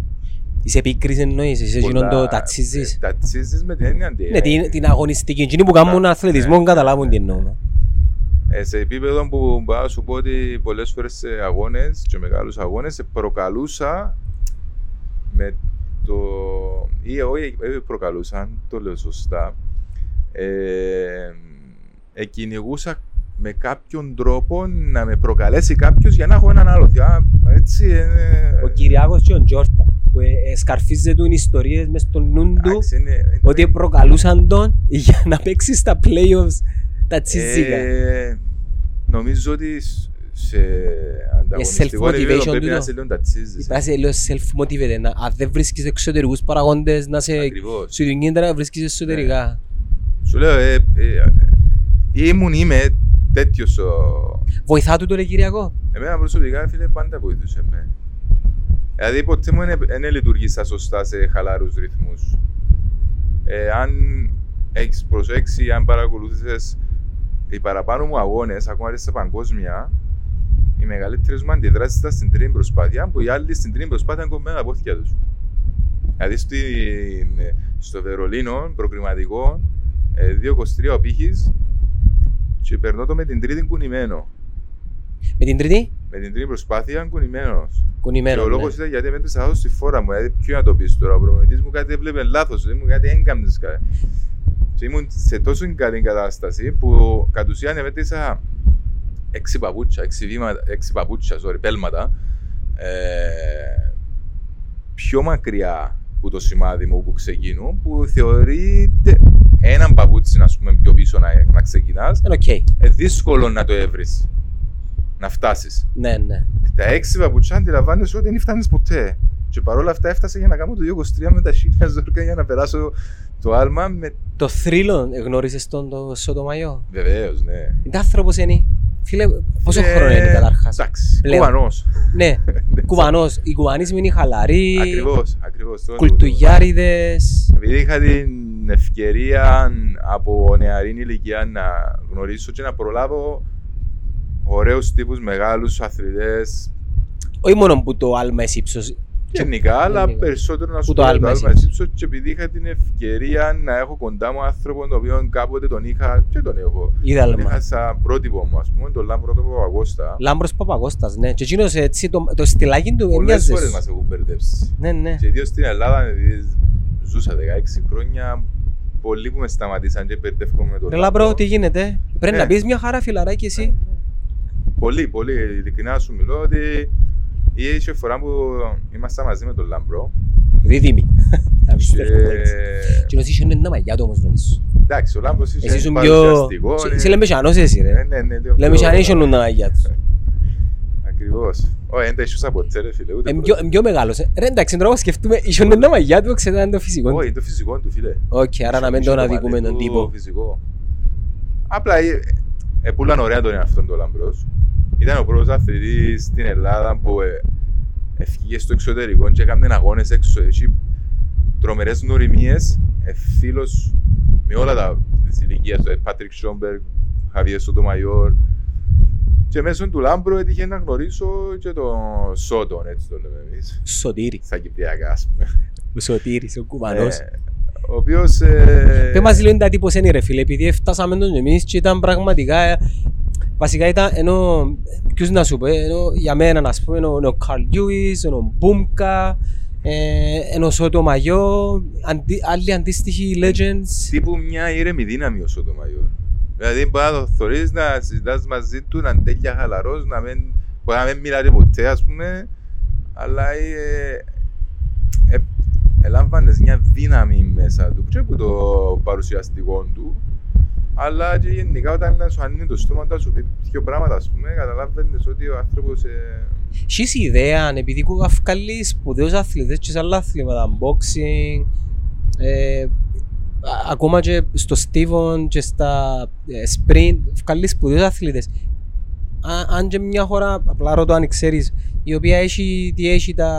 Είσαι επίκριση εννοείς, είσαι εκείνον το τατσίζεις. ε, Τατσίζεις με την έννοια ότι. Ναι, την, την αγωνιστική, εκείνοι που κάνουν Ναι, αθλητισμό ναι, καταλάβουν ναι, τι ναι. εννοούμε. Ε, σε επίπεδο που μπορώ να σου πω ότι πολλές φορές σε αγώνες και μεγάλους αγώνες σε προκαλούσα με το... ή όχι ε, προκαλούσα, το λέω σωστά, ε, ε, κυνηγούσα με κάποιον τρόπο να με προκαλέσει κάποιος για να έχω έναν άλλο. Α, έτσι, ε, Ο Κυριάκος και ο Τζόρτα που ε, ε, σκαρφίζεται του ιστορίες μες στο νου του εντάξει, είναι- ότι προκαλούσαν τον για να παίξει στα playoffs τα τσιζίκα. Ε, νομίζω ότι σ- σε ανταγωνιστικό self-motivation επίπεδο πρέπει τούτο. να σε λίγο τατσίζεις. Υπάρχει λίγο self-motivated. να- Αν δεν βρίσκεις εξωτερικούς παραγόντες να σε... Ακριβώς. Σου την γίνεται να βρίσκεις εσωτερικά. Σου λέω, ε, ε, ήμουν, είμαι τέτοιος ο... Βοηθά του το ρε Κυριακό. Εμένα προσωπικά, φίλε, πάντα βοηθούσε με. Δηλαδή, ποτέ μου δεν λειτουργήσα σωστά σε χαλαρούς ρυθμούς. Ε, αν έχεις προσέξει, αν παρακολούθησες οι παραπάνω μου αγώνες, ακόμα και σε παγκόσμια, οι μεγαλύτερες μου αντιδράσεις ήταν στην τρίτη προσπάθεια, που οι άλλοι στην τρίτη προσπάθεια είναι κομμένα τα πόθηκια τους. Δηλαδή, στην, στο Βερολίνο, προκριματικό, ε, 2-23 ο πύχης και περνώ το με την τρίτη κουνημένο. Με την τρίτη, Με την τρίτη προσπάθεια κουνημένος. Και κουνημένο. ο ναι. λόγος ήταν γιατί μέτρησα λάθο στη φόρα μου. Δηλαδή, ποιο να το πεις τώρα. Ο προπονητής μου κάτι έβλεπε λάθος. Δεν μου κάτι έγκαμνε. Και ήμουν σε τόσο καλή κατάσταση που κατ' ουσίαν μέτρησα έξι παπούτσια, έξι, βήματα, έξι παπούτσια, sorry, πέλματα. Ε, πιο μακριά που το σημάδι μου που ξεκινούν, που θεωρείται έναν παπούτσι, να πούμε, πιο πίσω να, να ξεκινάς. Είναι οκ. Ε, δύσκολο να το έβρεις. Να φτάσεις. Ναι, ναι. Τα έξι παπουτσιά αντιλαμβάνεσαι ότι δεν φτάνεις ποτέ. Και παρόλα αυτά έφτασα για να κάνω το 23 με τα χίλια ζόρκα για να περάσω το άλμα με. Το θρύλο γνώρισες τον το Σωτομαϊό; Βεβαίως, ναι. Είναι άνθρωπος είναι. Φίλε, πόσο Ε, χρόνο είναι καταρχάς; Εντάξει, Λέω. κουβανός. Ναι, κουβανός. Οι κουβανείς είναι χαλαροί, Ακριβώς, ακριβώς. κουλτουγιάριδες. Επειδή είχα την ευκαιρία από νεαρή ηλικία να γνωρίσω και να προλάβω ωραίους τύπους μεγάλους αθλητές Όχι μόνο που το άλμα εις ύψος. Γενικά, αλλά Γενικά. περισσότερο να σου Που το πω για άλμα το άλμα εις. ύψος και επειδή είχα την ευκαιρία να έχω κοντά μου άνθρωπο τον οποίο κάποτε τον είχα και τον έχω. Είδε Τον είχα άλμα. σαν πρότυπο μου, ας πούμε, τον Λάμπρο τον Παπαγώστα. Λάμπρος Παπαγώστας, ναι. Και εκείνος έτσι, το, το στυλάκι του Πολλές έμοιαζες. φορές μας έχουν μπερδέψει. Ναι, ναι. Και ιδίως στην Ελλάδα, επειδή ζούσα 16 χρόνια, πολλοί που με σταματήσαν και μπερδεύκομαι με τον Ρε Λάμπρο, τι γίνεται; Πρέπει Ναι. να πεις μια χαρά φιλαράκι εσύ. Πολύ, πολύ. Ειλικρινά σου μιλώ ότι είχε φορά που ήμασταν μαζί με τον Λάμπρο. Δίδυμη. Και... Απίστευτο. εντάξει. Εκείνος είχε ένα μαγιά του όμως νομίζω. Εντάξει, ο Λάμπρος είχε Εσύ ήσουν πιο... παρουσιαστικό. Σε- είναι- Σε λεμεσιανός εσύ Ναι, ρε. ναι, ναι. λίγο Λεμεσιανοί πιο- είχαν τα μαγιά τους. Ακριβώς. Όχι, δεν τα ίσως από ποτέ, ρε φίλε. ούτε Εμ πρώτα. πιο- εμ πιο μεγάλος. ε. Ρε εντάξει, τώρα σκεφτούμε, είχε ένα μαγιά του, ξέρετε το φυσικό. του. Όχι, είναι το φυσικό του, φίλε. Οκ, άρα να μην Είχε τον το αδικούμε μαλλί τον του τύπο. Φυσικό. Απλά ε, ε, πουλαν ωραία τον εαυτόν του ο Λάμπρος. Ήταν ο πρώτος αθλητής στην Ελλάδα που ε, ευκήγε στο εξωτερικό και έκανε αγώνες έξω. Έχει τρομερές νοημίες. Ε, φίλος με όλα τα της ηλικίας του. Ε, Πάτρικ Σόμπεργκ, Χαβιέ Σοτομαϊόρ. Και μέσω του Λάμπρου έτυχε να γνωρίσω και τον Σότον, έτσι το λέμε εμείς. Σωτήρη. Στα Κυπριακά, ας πούμε. Ο Σωτήρης, ο κουβανός. Ε, ο οποίος... ε, Πες μας λίγο τα τύπος είναι ρε φίλε, επειδή φτάσαμε τον εμείς και ήταν πραγματικά... ε, Βασικά ήταν ενώ, ποιος να σου πω, ε, ενώ για μένα να πούμε, ενώ ενώ ο Καρλ Λιούις, ενώ ο Μπούμκα, ε, ενώ ο Σότο Μαγιό, αντί, άλλοι αντίστοιχοι legends. τύπου μια ήρεμη δύναμη ο Σωτομαγιόρ. Δηλαδή μπορεί να το θωρείς, να συζητάς μαζί του, να είναι τέλεια χαλαρός, να μην, μπορεί να μην μιλάτε ποτέ ας πούμε, αλλά ε, ε, ελάμβανες μια δύναμη μέσα του και από το παρουσιαστικό του, αλλά και γενικά όταν σου ανοίγει το στόμα του, να σου πει δύο πράγματα ας πούμε, καταλάβαινες ότι ο άνθρωπος ε, Έχεις ιδέα, επειδή έχω βγάλει σπουδαίους αθλητές και σε άλλα αθλήματα, boxing, ε, α- ακόμα και στο Steven και στα ε, sprint, βγάλεις σπουδαίους αθλητές. Α- αν και μια χώρα, απλά ρωτώ αν ξέρεις, η οποία έχει, τι έχει τα,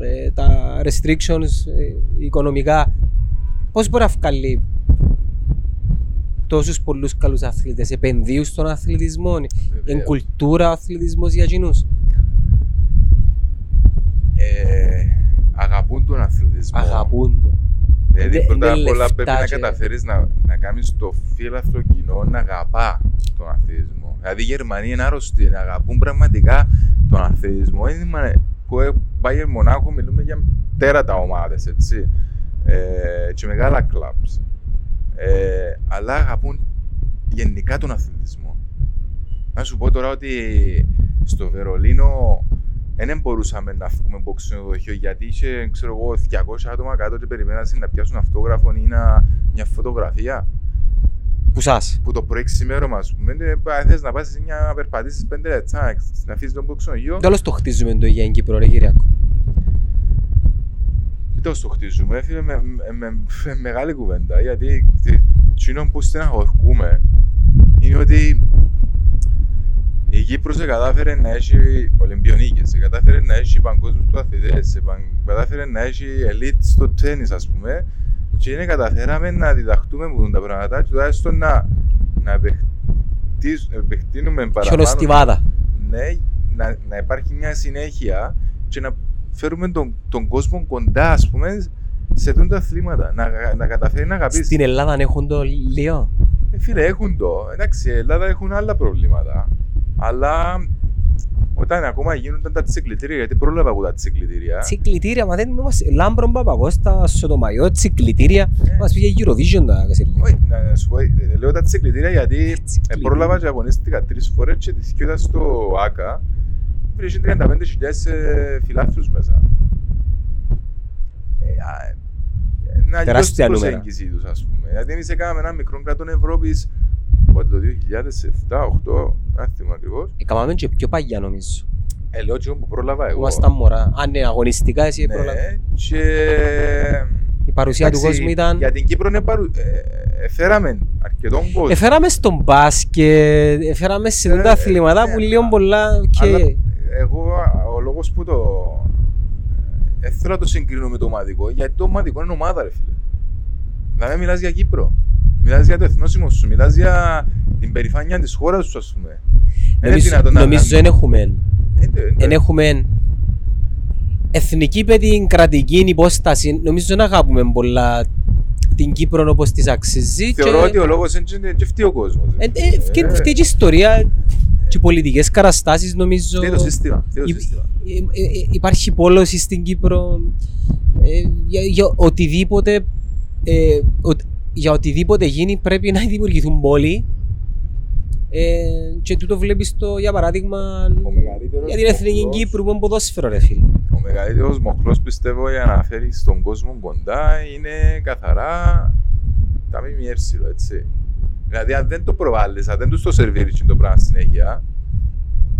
ε, τα restrictions ε, οικονομικά, πώς μπορεί να βγάλει τόσους πολλούς καλούς αθλητές, επενδύουν στον αθλητισμό, είναι Βεβαίως. κουλτούρα ο αθλητισμός για εκείνους. ε, αγαπούν τον αθλητισμό. Αγαπούν το. Δηλαδή Είναι- πρώτα είναι απ' όλα λεφτά πρέπει να και- καταφέρεις να, να κάνεις το φύλαθρο κοινό να αγαπά τον αθλητισμό. Δηλαδή οι Γερμανοί είναι άρρωστοι, να αγαπούν πραγματικά τον αθλητισμό. Είναι μα- που ε, Bayern Μονάχο μιλούμε για τέρατα ομάδες, έτσι. Ε, και μεγάλα clubs. Ε, αλλά αγαπούν γενικά τον αθλητισμό. Να σου πω τώρα ότι στο Βερολίνο δεν μπορούσαμε να βγούμε από ξενοδοχείο γιατί είχε ξέρω εγώ, 200 άτομα κάτω και περιμέναν να πιάσουν αυτόγραφο ή να, μια φωτογραφία. Που σας; Που το πρωί ξημέρωμα, ας πούμε, και αν θες να πας εσύ να περπατήσεις 5 λεπτά, να αφήσεις τον ξενοδοχείο, Τέλος το χτίζουμε το για την Κύπρο, ρε Κυριακό. Μην το στο χτίζουμε, φίλε, με, με, με- με μεγάλη κουβέντα, γιατί εκείνο που στεναχωρκούμε είναι ότι η Κύπρος κατάφερε να έχει Ολυμπιονίκες, κατάφερε να έχει παγκόσμιους πρωταθλητές, κατάφερε να έχει ελίτ στο τέννις ας πούμε και είναι καταφέραμε να διδαχτούμε από τα πράγματα και τουλάχιστον να, να επεκτείς- επεκτείνουμε παραπάνω. Χιονοστιβάδα. Ναι, να, να υπάρχει μια συνέχεια και να φέρουμε τον, τον κόσμο κοντά ας πούμε σε τούτα τα αθλήματα, να, να καταφέρει να αγαπήσει. Στην Ελλάδα αν έχουν το λίγο. Ε, φίλε, έχουν το. Εντάξει, η Ελλάδα έχουν άλλα προβλήματα. Αλλά όταν ακόμα γίνονταν τα τσικλητήρια, γιατί πρόλαβα εγώ τα τσικλητήρια. Τσικλητήρια, μα δεν είμαστε. Λάμπρον Παπαγώστα, Σοτομαϊό, τσικλητήρια. Ε. Μας πήγε Eurovision τα Κασίλη. Όχι, να σου πω, ε, λέω τα τσικλητήρια γιατί ε, Τσικλητήρια. πρόλαβα και αγωνίστηκα τρεις φορές και τις κοιόταν στο ΆΚΑ. Υπήρχε 35.000 ε, φιλάθλους μέσα. Ε, α, ε, Να αλλιώς Τεράστια την νούμερα. προσέγγιση τους, ας πούμε. Γιατί εμείς έκαναμε ένα μικρό κράτος Ευρώπης, πότε το 2007-2008, δεν θυμάμαι ακριβώς. Έκαναμε και πιο παγιά νομίζω. Ε, λέω και εγώ που πρόλαβα εγώ. Ήμασταν μωρά. Αν ναι, αγωνιστικά εσύ πρόλαβες. Ναι, και... Η παρουσία του εντάξει, κόσμου ήταν... Για την Κύπρο ναι, παρου... ε, φέραμε αρκετόν κόσμο. Εφέραμε στον μπάσκετ, εφέραμε σε Ναι, τα αθλήματα ναι, που λίγο α- πολλά Αλλά και... εγώ, ο λόγος που το... Δεν θέλω να το συγκρίνω με το ομαδικό, γιατί το ομαδικό είναι ομάδα, ρε φίλε. Δηλαδή μιλάς για Κύπρο. Μιλάς για το εθνόσημο σου, μιλάς για την περηφάνεια της χώρας σου, ας πούμε. Δεν είναι Νομίζω, δυνατόν να- νομίζω να- δεν έχουμε. Ε, δεν- Εν έχουμε εθνική με την κρατική υπόσταση. Νομίζω δεν αγαπούμε πολλά την Κύπρο όπως της αξίζει. Θεωρώ και- ότι ο λόγος είναι και φτύει ο κόσμος. Ε, ε, φταίει- φταίει και η ιστορία και οι πολιτικές καταστάσεις νομίζω. Φτύει το σύστημα. φτύει το Υ- σύστημα. ε, ε, ε, υπάρχει πόλωση στην Κύπρο ε, για, για οτιδήποτε ε, ο- για οτιδήποτε γίνει πρέπει να δημιουργηθούν πόλοι ε, και τούτο βλέπεις το για παράδειγμα Ο μεγαλύτερος για την Εθνική μοχλός- Κύπρου που είναι ποδόσφαιρο ρε φίλε. Ο μεγαλύτερος μοχλός πιστεύω για να φέρεις στον κόσμο κοντά είναι καθαρά τα ΜΜΕ, έτσι. Δηλαδή αν δεν το προβάλλεις, αν δεν τους το σερβίρεις και το πράγμα συνέχεια,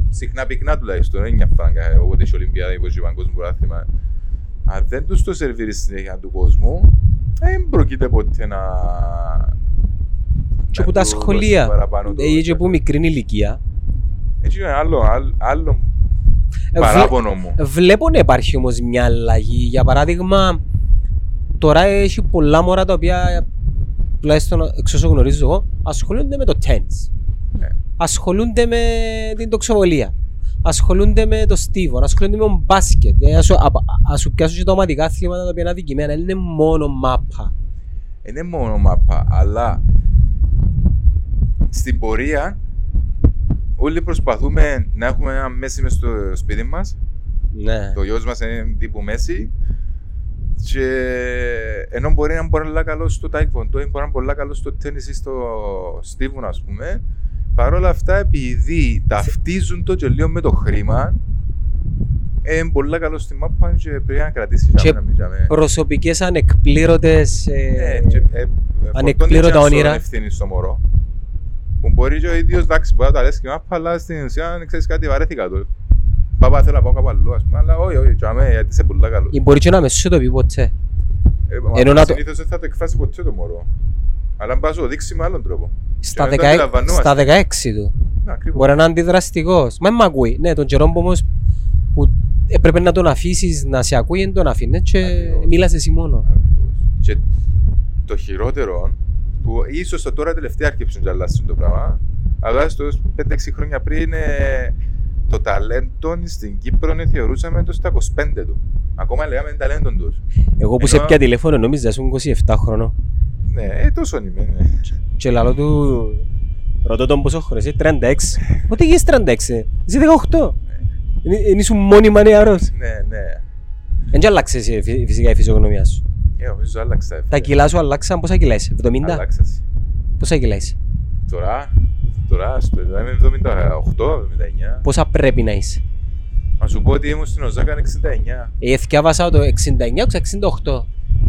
συχνά πυκνά τουλάχιστον, δεν είναι μια φράγκα, όποτε έχει Ολυμπιάδα ή όποτε έχει παγκόσμιο πρωτάθλημα. Αν δεν τους το σερβίρεις συνέχεια του κόσμου, δεν προκείται ποτέ να... Και να που τα του δώσεις σχολεία, παραπάνω το- ε, και που μικρή ηλικία Έτσι είναι άλλο, άλλο, άλλο Ε, παράπονο μου. Βλέπω να υπάρχει όμως μια αλλαγή. Για παράδειγμα, τώρα έχει πολλά μωρά τα οποία, τουλάχιστον εξ όσο γνωρίζω εγώ, ασχολούνται με το τέννις. Ναι. ασχολούνται με την τοξοβολία. Ασχολούνται με το στίβο, ασχολούνται με το μπάσκετ. Ε, ας, σου- α, ας σου πιάσουν και τα ομαδικά αθλήματα τα οποία είναι αδικημένα. Δεν είναι μόνο μάπα. Δεν είναι μόνο μάπα, αλλά στην πορεία όλοι προσπαθούμε να έχουμε ένα μέση μες στο σπίτι μας. Ναι. Το γιος μας είναι τύπου μέση. Και ενώ μπορεί να είναι πολύ καλό στο taekwondo, μπορεί να είναι πολύ καλό στο τέννις ή στο στίβουν, ας πούμε, παρόλα αυτά επειδή ταυτίζουν το και λίγο με το χρήμα, είναι πολύ καλό στη μάπα και πρέπει να κρατήσει Και να μην τζάμε. Προσωπικές ανεκπλήρωτες... ε, Ναι, και, ε, ε, ανεκπλήρωτα φορτώνει και όνειρα. ένα ευθύνη στο μωρό. Που μπορεί και ο ίδιος, εντάξει, μπορεί να τα λες και μάπα, αλλά στην ουσία, αν ξέρεις κάτι, βαρέθηκα το. Παπά, θέλω να πάω κάπου αλλού, ας πούμε, αλλά όχι, όχι, τζάμε, γιατί είσαι πολύ καλός. ή μπορεί και να με σου το πει ποτέ. Ε, μα Ενώ να το- Συνήθως δεν θα το εκφράσει ποτέ το μωρό. Αλλά αν πας να το δείξει με άλλον τρόπο. Στα, δεν το 16, αντιλαμβανόμαστε. στα 16 του. Ναι, ακριβώς. Μπορεί να είναι αντιδραστικός. Μα μ' ακούει. Ναι, τον καιρό που όμως που έπρεπε να τον αφήσεις να σε ακούει, δεν τον αφήνε και Ακριβώς. μίλας εσύ μόνο. Ακριβώς. Και το χειρότερο, που ίσως το τώρα τελευταία αρκεψουν και αλλάσουν το πράγμα, αλλά στο 5-6 χρόνια πριν ε, το ταλέντο στην Κύπρο ε, θεωρούσαμε το στα 25 του. Ακόμα λέγαμε ταλέντο τους. Εγώ που σε Ενώ- πια τηλέφωνο νόμιζα ήσουν 27 χρόνο. Ναι, ε, τόσο είμαι. Ναι. Και λαλό του ρωτώ τον πόσο χρόνο είσαι, 36. Πότε γίνεις 36, είσαι 18. Είναι είναι ήσουν μόνιμα νεαρός. ναι, ναι. Δεν και άλλαξες ε, φυ- φυσικά η φυσιογνωμία σου. Ε, νομίζω άλλαξα. Τα κιλά σου αλλάξαν, πόσα κιλά είσαι, 70, Αλλάξας. πόσα κιλά είσαι, Τώρα, τώρα στο είμαι 78-79. πόσα πρέπει να είσαι; Να σου πω ότι ήμουν στην Οζάκα 69. Ε, εθιάβασα το 69 και 68.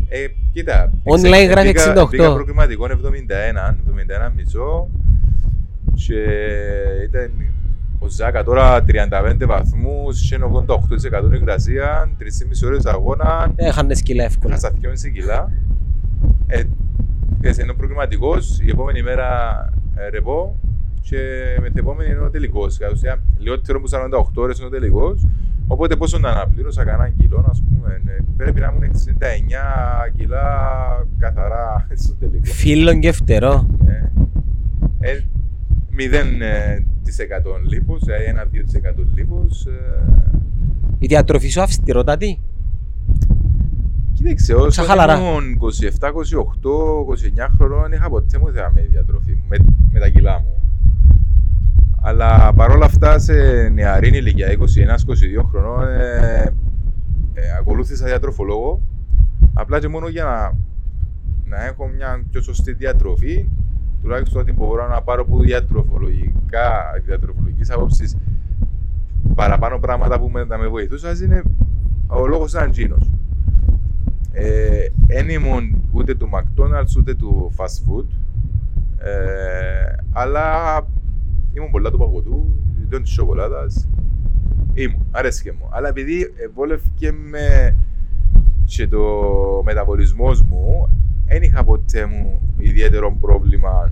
Ε, κοίτα. Online εξε- γράφει μπήκα- 68. Μπήκα προκριματικό 71, 71 μισό. Και ήταν ο Ζάκα τώρα 35 βαθμούς, και 88% υγρασία, 3,5 ώρες αγώνα, Έχανες κιλά εύκολα. έχασα 2,5 κιλά. Ε, ξέρεις, είναι ο προκριματικός, η επόμενη μέρα ε, ρεπό και με την επόμενη είναι ο τελικός. Κατ' ουσία, λιγότερο από 48 ώρες είναι ο τελικός. Οπότε πόσο να αναπλήρωσα κανένα κιλό, ας πούμε, ναι, πρέπει να ήμουν 69 κιλά καθαρά στο τελικό. Φίλον και φτερό. Ε, ε, 0% λίπος, δηλαδή 1-2% λίπος. Ε, Η διατροφή σου αυστηρότατη. Κοίταξε, όσο Ξαχαλαρά. ήμουν 27, 28, 29 χρονών, δεν είχα ποτέ μου θέμα με τη διατροφή μου, με, με τα κιλά μου. Αλλά παρόλα αυτά, σε νεαρή ηλικία, 21-22 χρονών, ε, ε, ακολούθησα διατροφολόγο. Απλά και μόνο για να, να έχω μια πιο σωστή διατροφή, τουλάχιστον ότι μπορώ να πάρω από διατροφολογικά, διατροφολογικής άποψης παραπάνω πράγματα που με, να με βοηθούσαν, είναι ο λόγος ήταν τζίνος. Ε, δεν ήμουν ούτε του McDonald's ούτε του fast food. Ε, αλλά ήμουν πολλά του παγωτού, ήταν της σοκολάτας. Ήμουν, αρέσκε μου. Αλλά επειδή βόλευκε με και το μεταβολισμός μου, δεν είχα ποτέ μου ιδιαίτερο πρόβλημα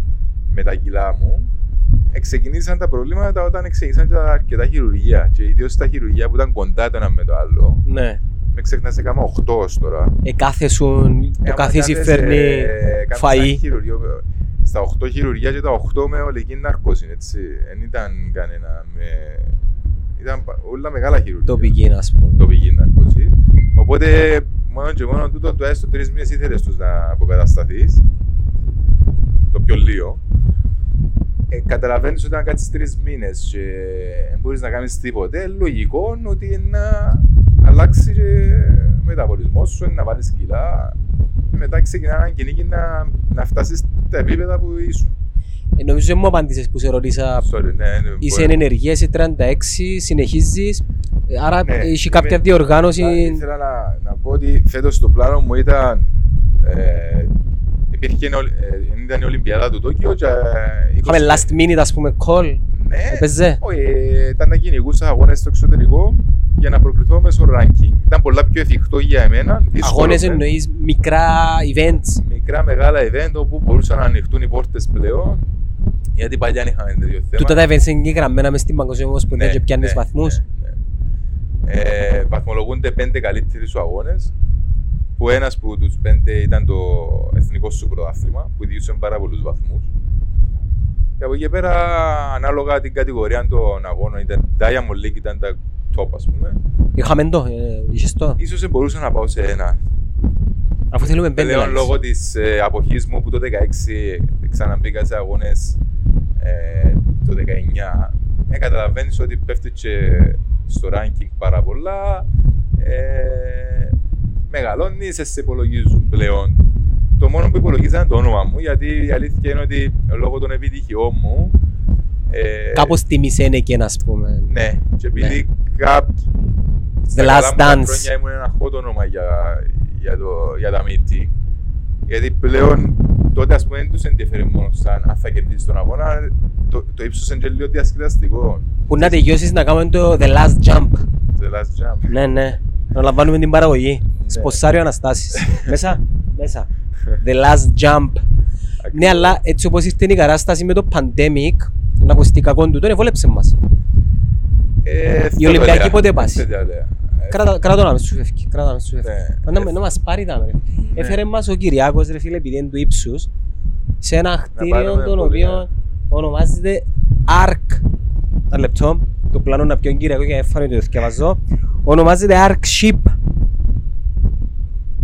με τα κιλά μου. Ξεκινήσαν τα προβλήματα όταν ξεκινήσαν και τα αρκετά χειρουργία. Και ιδίως τα χειρουργία που ήταν κοντά το ένα με το άλλο. Ναι. Με ξεχνάς, έκανα 8 ως τώρα. Ε, κάθεσουν, Ε, το άμα καθίσι κάθεσαι, φέρνει ε, κάνεις φαΐ. ένα χειρουργείο, Στα 8 χειρουργία και τα 8 με ολική ναρκώση, έτσι. Δεν ήταν κανένα με... Ήταν πα- όλα μεγάλα χειρουργία. τοπική, ας πούμε. Τοπική ναρκώση. Οπότε, μόνο και μόνο τούτο, το έστω τρεις μήνες ήθελες τους να αποκατασταθείς. Το πιο λίγο. Ε, καταλαβαίνεις ότι αν κάτσεις τρεις μήνες και δεν μπορείς να κάνεις τίποτε, ε, λογικό ότι να αλλάξει και ο μεταβολισμός σου, να βάλεις κιλά. Και μετά ξεκινά να κυνήγεις να, να φτάσεις στα επίπεδα που ήσουν. Ε, νομίζω δεν μου απάντησες που σε ρωτήσα. Sorry, ναι, ναι, Είσαι μπορεί- εν ενεργεία, είσαι 36, συνεχίζεις. Ε, Άρα Ναι, έχει κάποια είμαι- διοργάνωση. Απλά Ήθελα να, να πω ότι φέτος το πλάνο μου ήταν ε, υπήρχε η Ολ- ε, ήταν η Ολυμπιάδα του Τόκιο και ε, Είχαμε 20 last minute, ας πούμε, call. Ναι, Έπαιζε. όχι, ε, ήταν να κυνηγούσα αγώνες στο εξωτερικό για να προκριθώ μέσω ranking. Ήταν πολλά πιο εφικτό για εμένα. δύσκολο, Αγώνες ναι. εννοείς μικρά events. Μικρά μεγάλα event όπου μπορούσαν να ανοιχτούν οι πόρτες πλέον. Γιατί παλιά δεν είχαμε τέτοιο θέμα. Τούτα τα events είναι εγγεγραμμένα μες στην Παγκοσμία Ομοσπονδία και πιάνεις βαθμούς. Ναι, ναι. Ε, βαθμολογούνται πέντε καλύτεροι σου αγώνες που ένας που τους πέντε ήταν το εθνικό σου πρωτάθλημα που διούσαν πάρα πολλούς βαθμούς Και από εκεί πέρα, ανάλογα την κατηγορία των αγώνων, ήταν Diamond League, ήταν τα top, ας πούμε. Είχαμε το, ε, είχες το. Ίσως δεν μπορούσα να πάω σε ένα. Αφού θέλουμε πέντε Πλέον likes. λόγω της ε, αποχής μου που το 16 ξαναμπήκα σε αγώνες ε, το 19 ε, καταλαβαίνεις ότι πέφτει και στο ranking πάρα πολλά ε, μεγαλώνεις, σε υπολογίζουν πλέον το μόνο που υπολογίζανε το όνομα μου γιατί η αλήθεια είναι ότι λόγω των επιτυχιών μου ε, Κάπως τιμησένε και να πούμε. ναι, και επειδή κάποιοι The Last Dance. χρόνια ήμουν ένα hot όνομα για, για, το, για τα μύτη. Γιατί πλέον τότε ας πούμε δεν τους ενδιαφέρει μόνο σαν αν θα κερδίσεις τον αγώνα, το, το ύψος είναι και λίγο διασκεδαστικό. Που να τελειώσεις να κάνουμε το The Last Jump. The last jump. Ναι, ναι. Να λαμβάνουμε την παραγωγή. Ναι. Σποσάριο Αναστάσεις. Μέσα, μέσα. The Last Jump. Ναι, αλλά έτσι όπως ήρθε η κατάσταση με το pandemic, να ακουστεί κακόν του, τον ευόλεψε μας. Ε, Η Ολυμπιακή θέλω, πότε ρε. πας; Έτσι, ρε. Ε, Κράτα, κράτα να μες σου φεύγει, κράτα να μες σου φεύγει. Ναι. Να, να μας πάρει τα ρε. Έφερε μας ο Κυριάκος ρε φίλε επειδή είναι του ύψους σε ένα κτίριο πάρουμε τον πολύ, οποίο ονομάζεται ARC. Ένα λεπτό, το πλάνο να πιω τον Κυριακό για να έφανε το διαβαζώ. Ονομάζεται ARC Ship.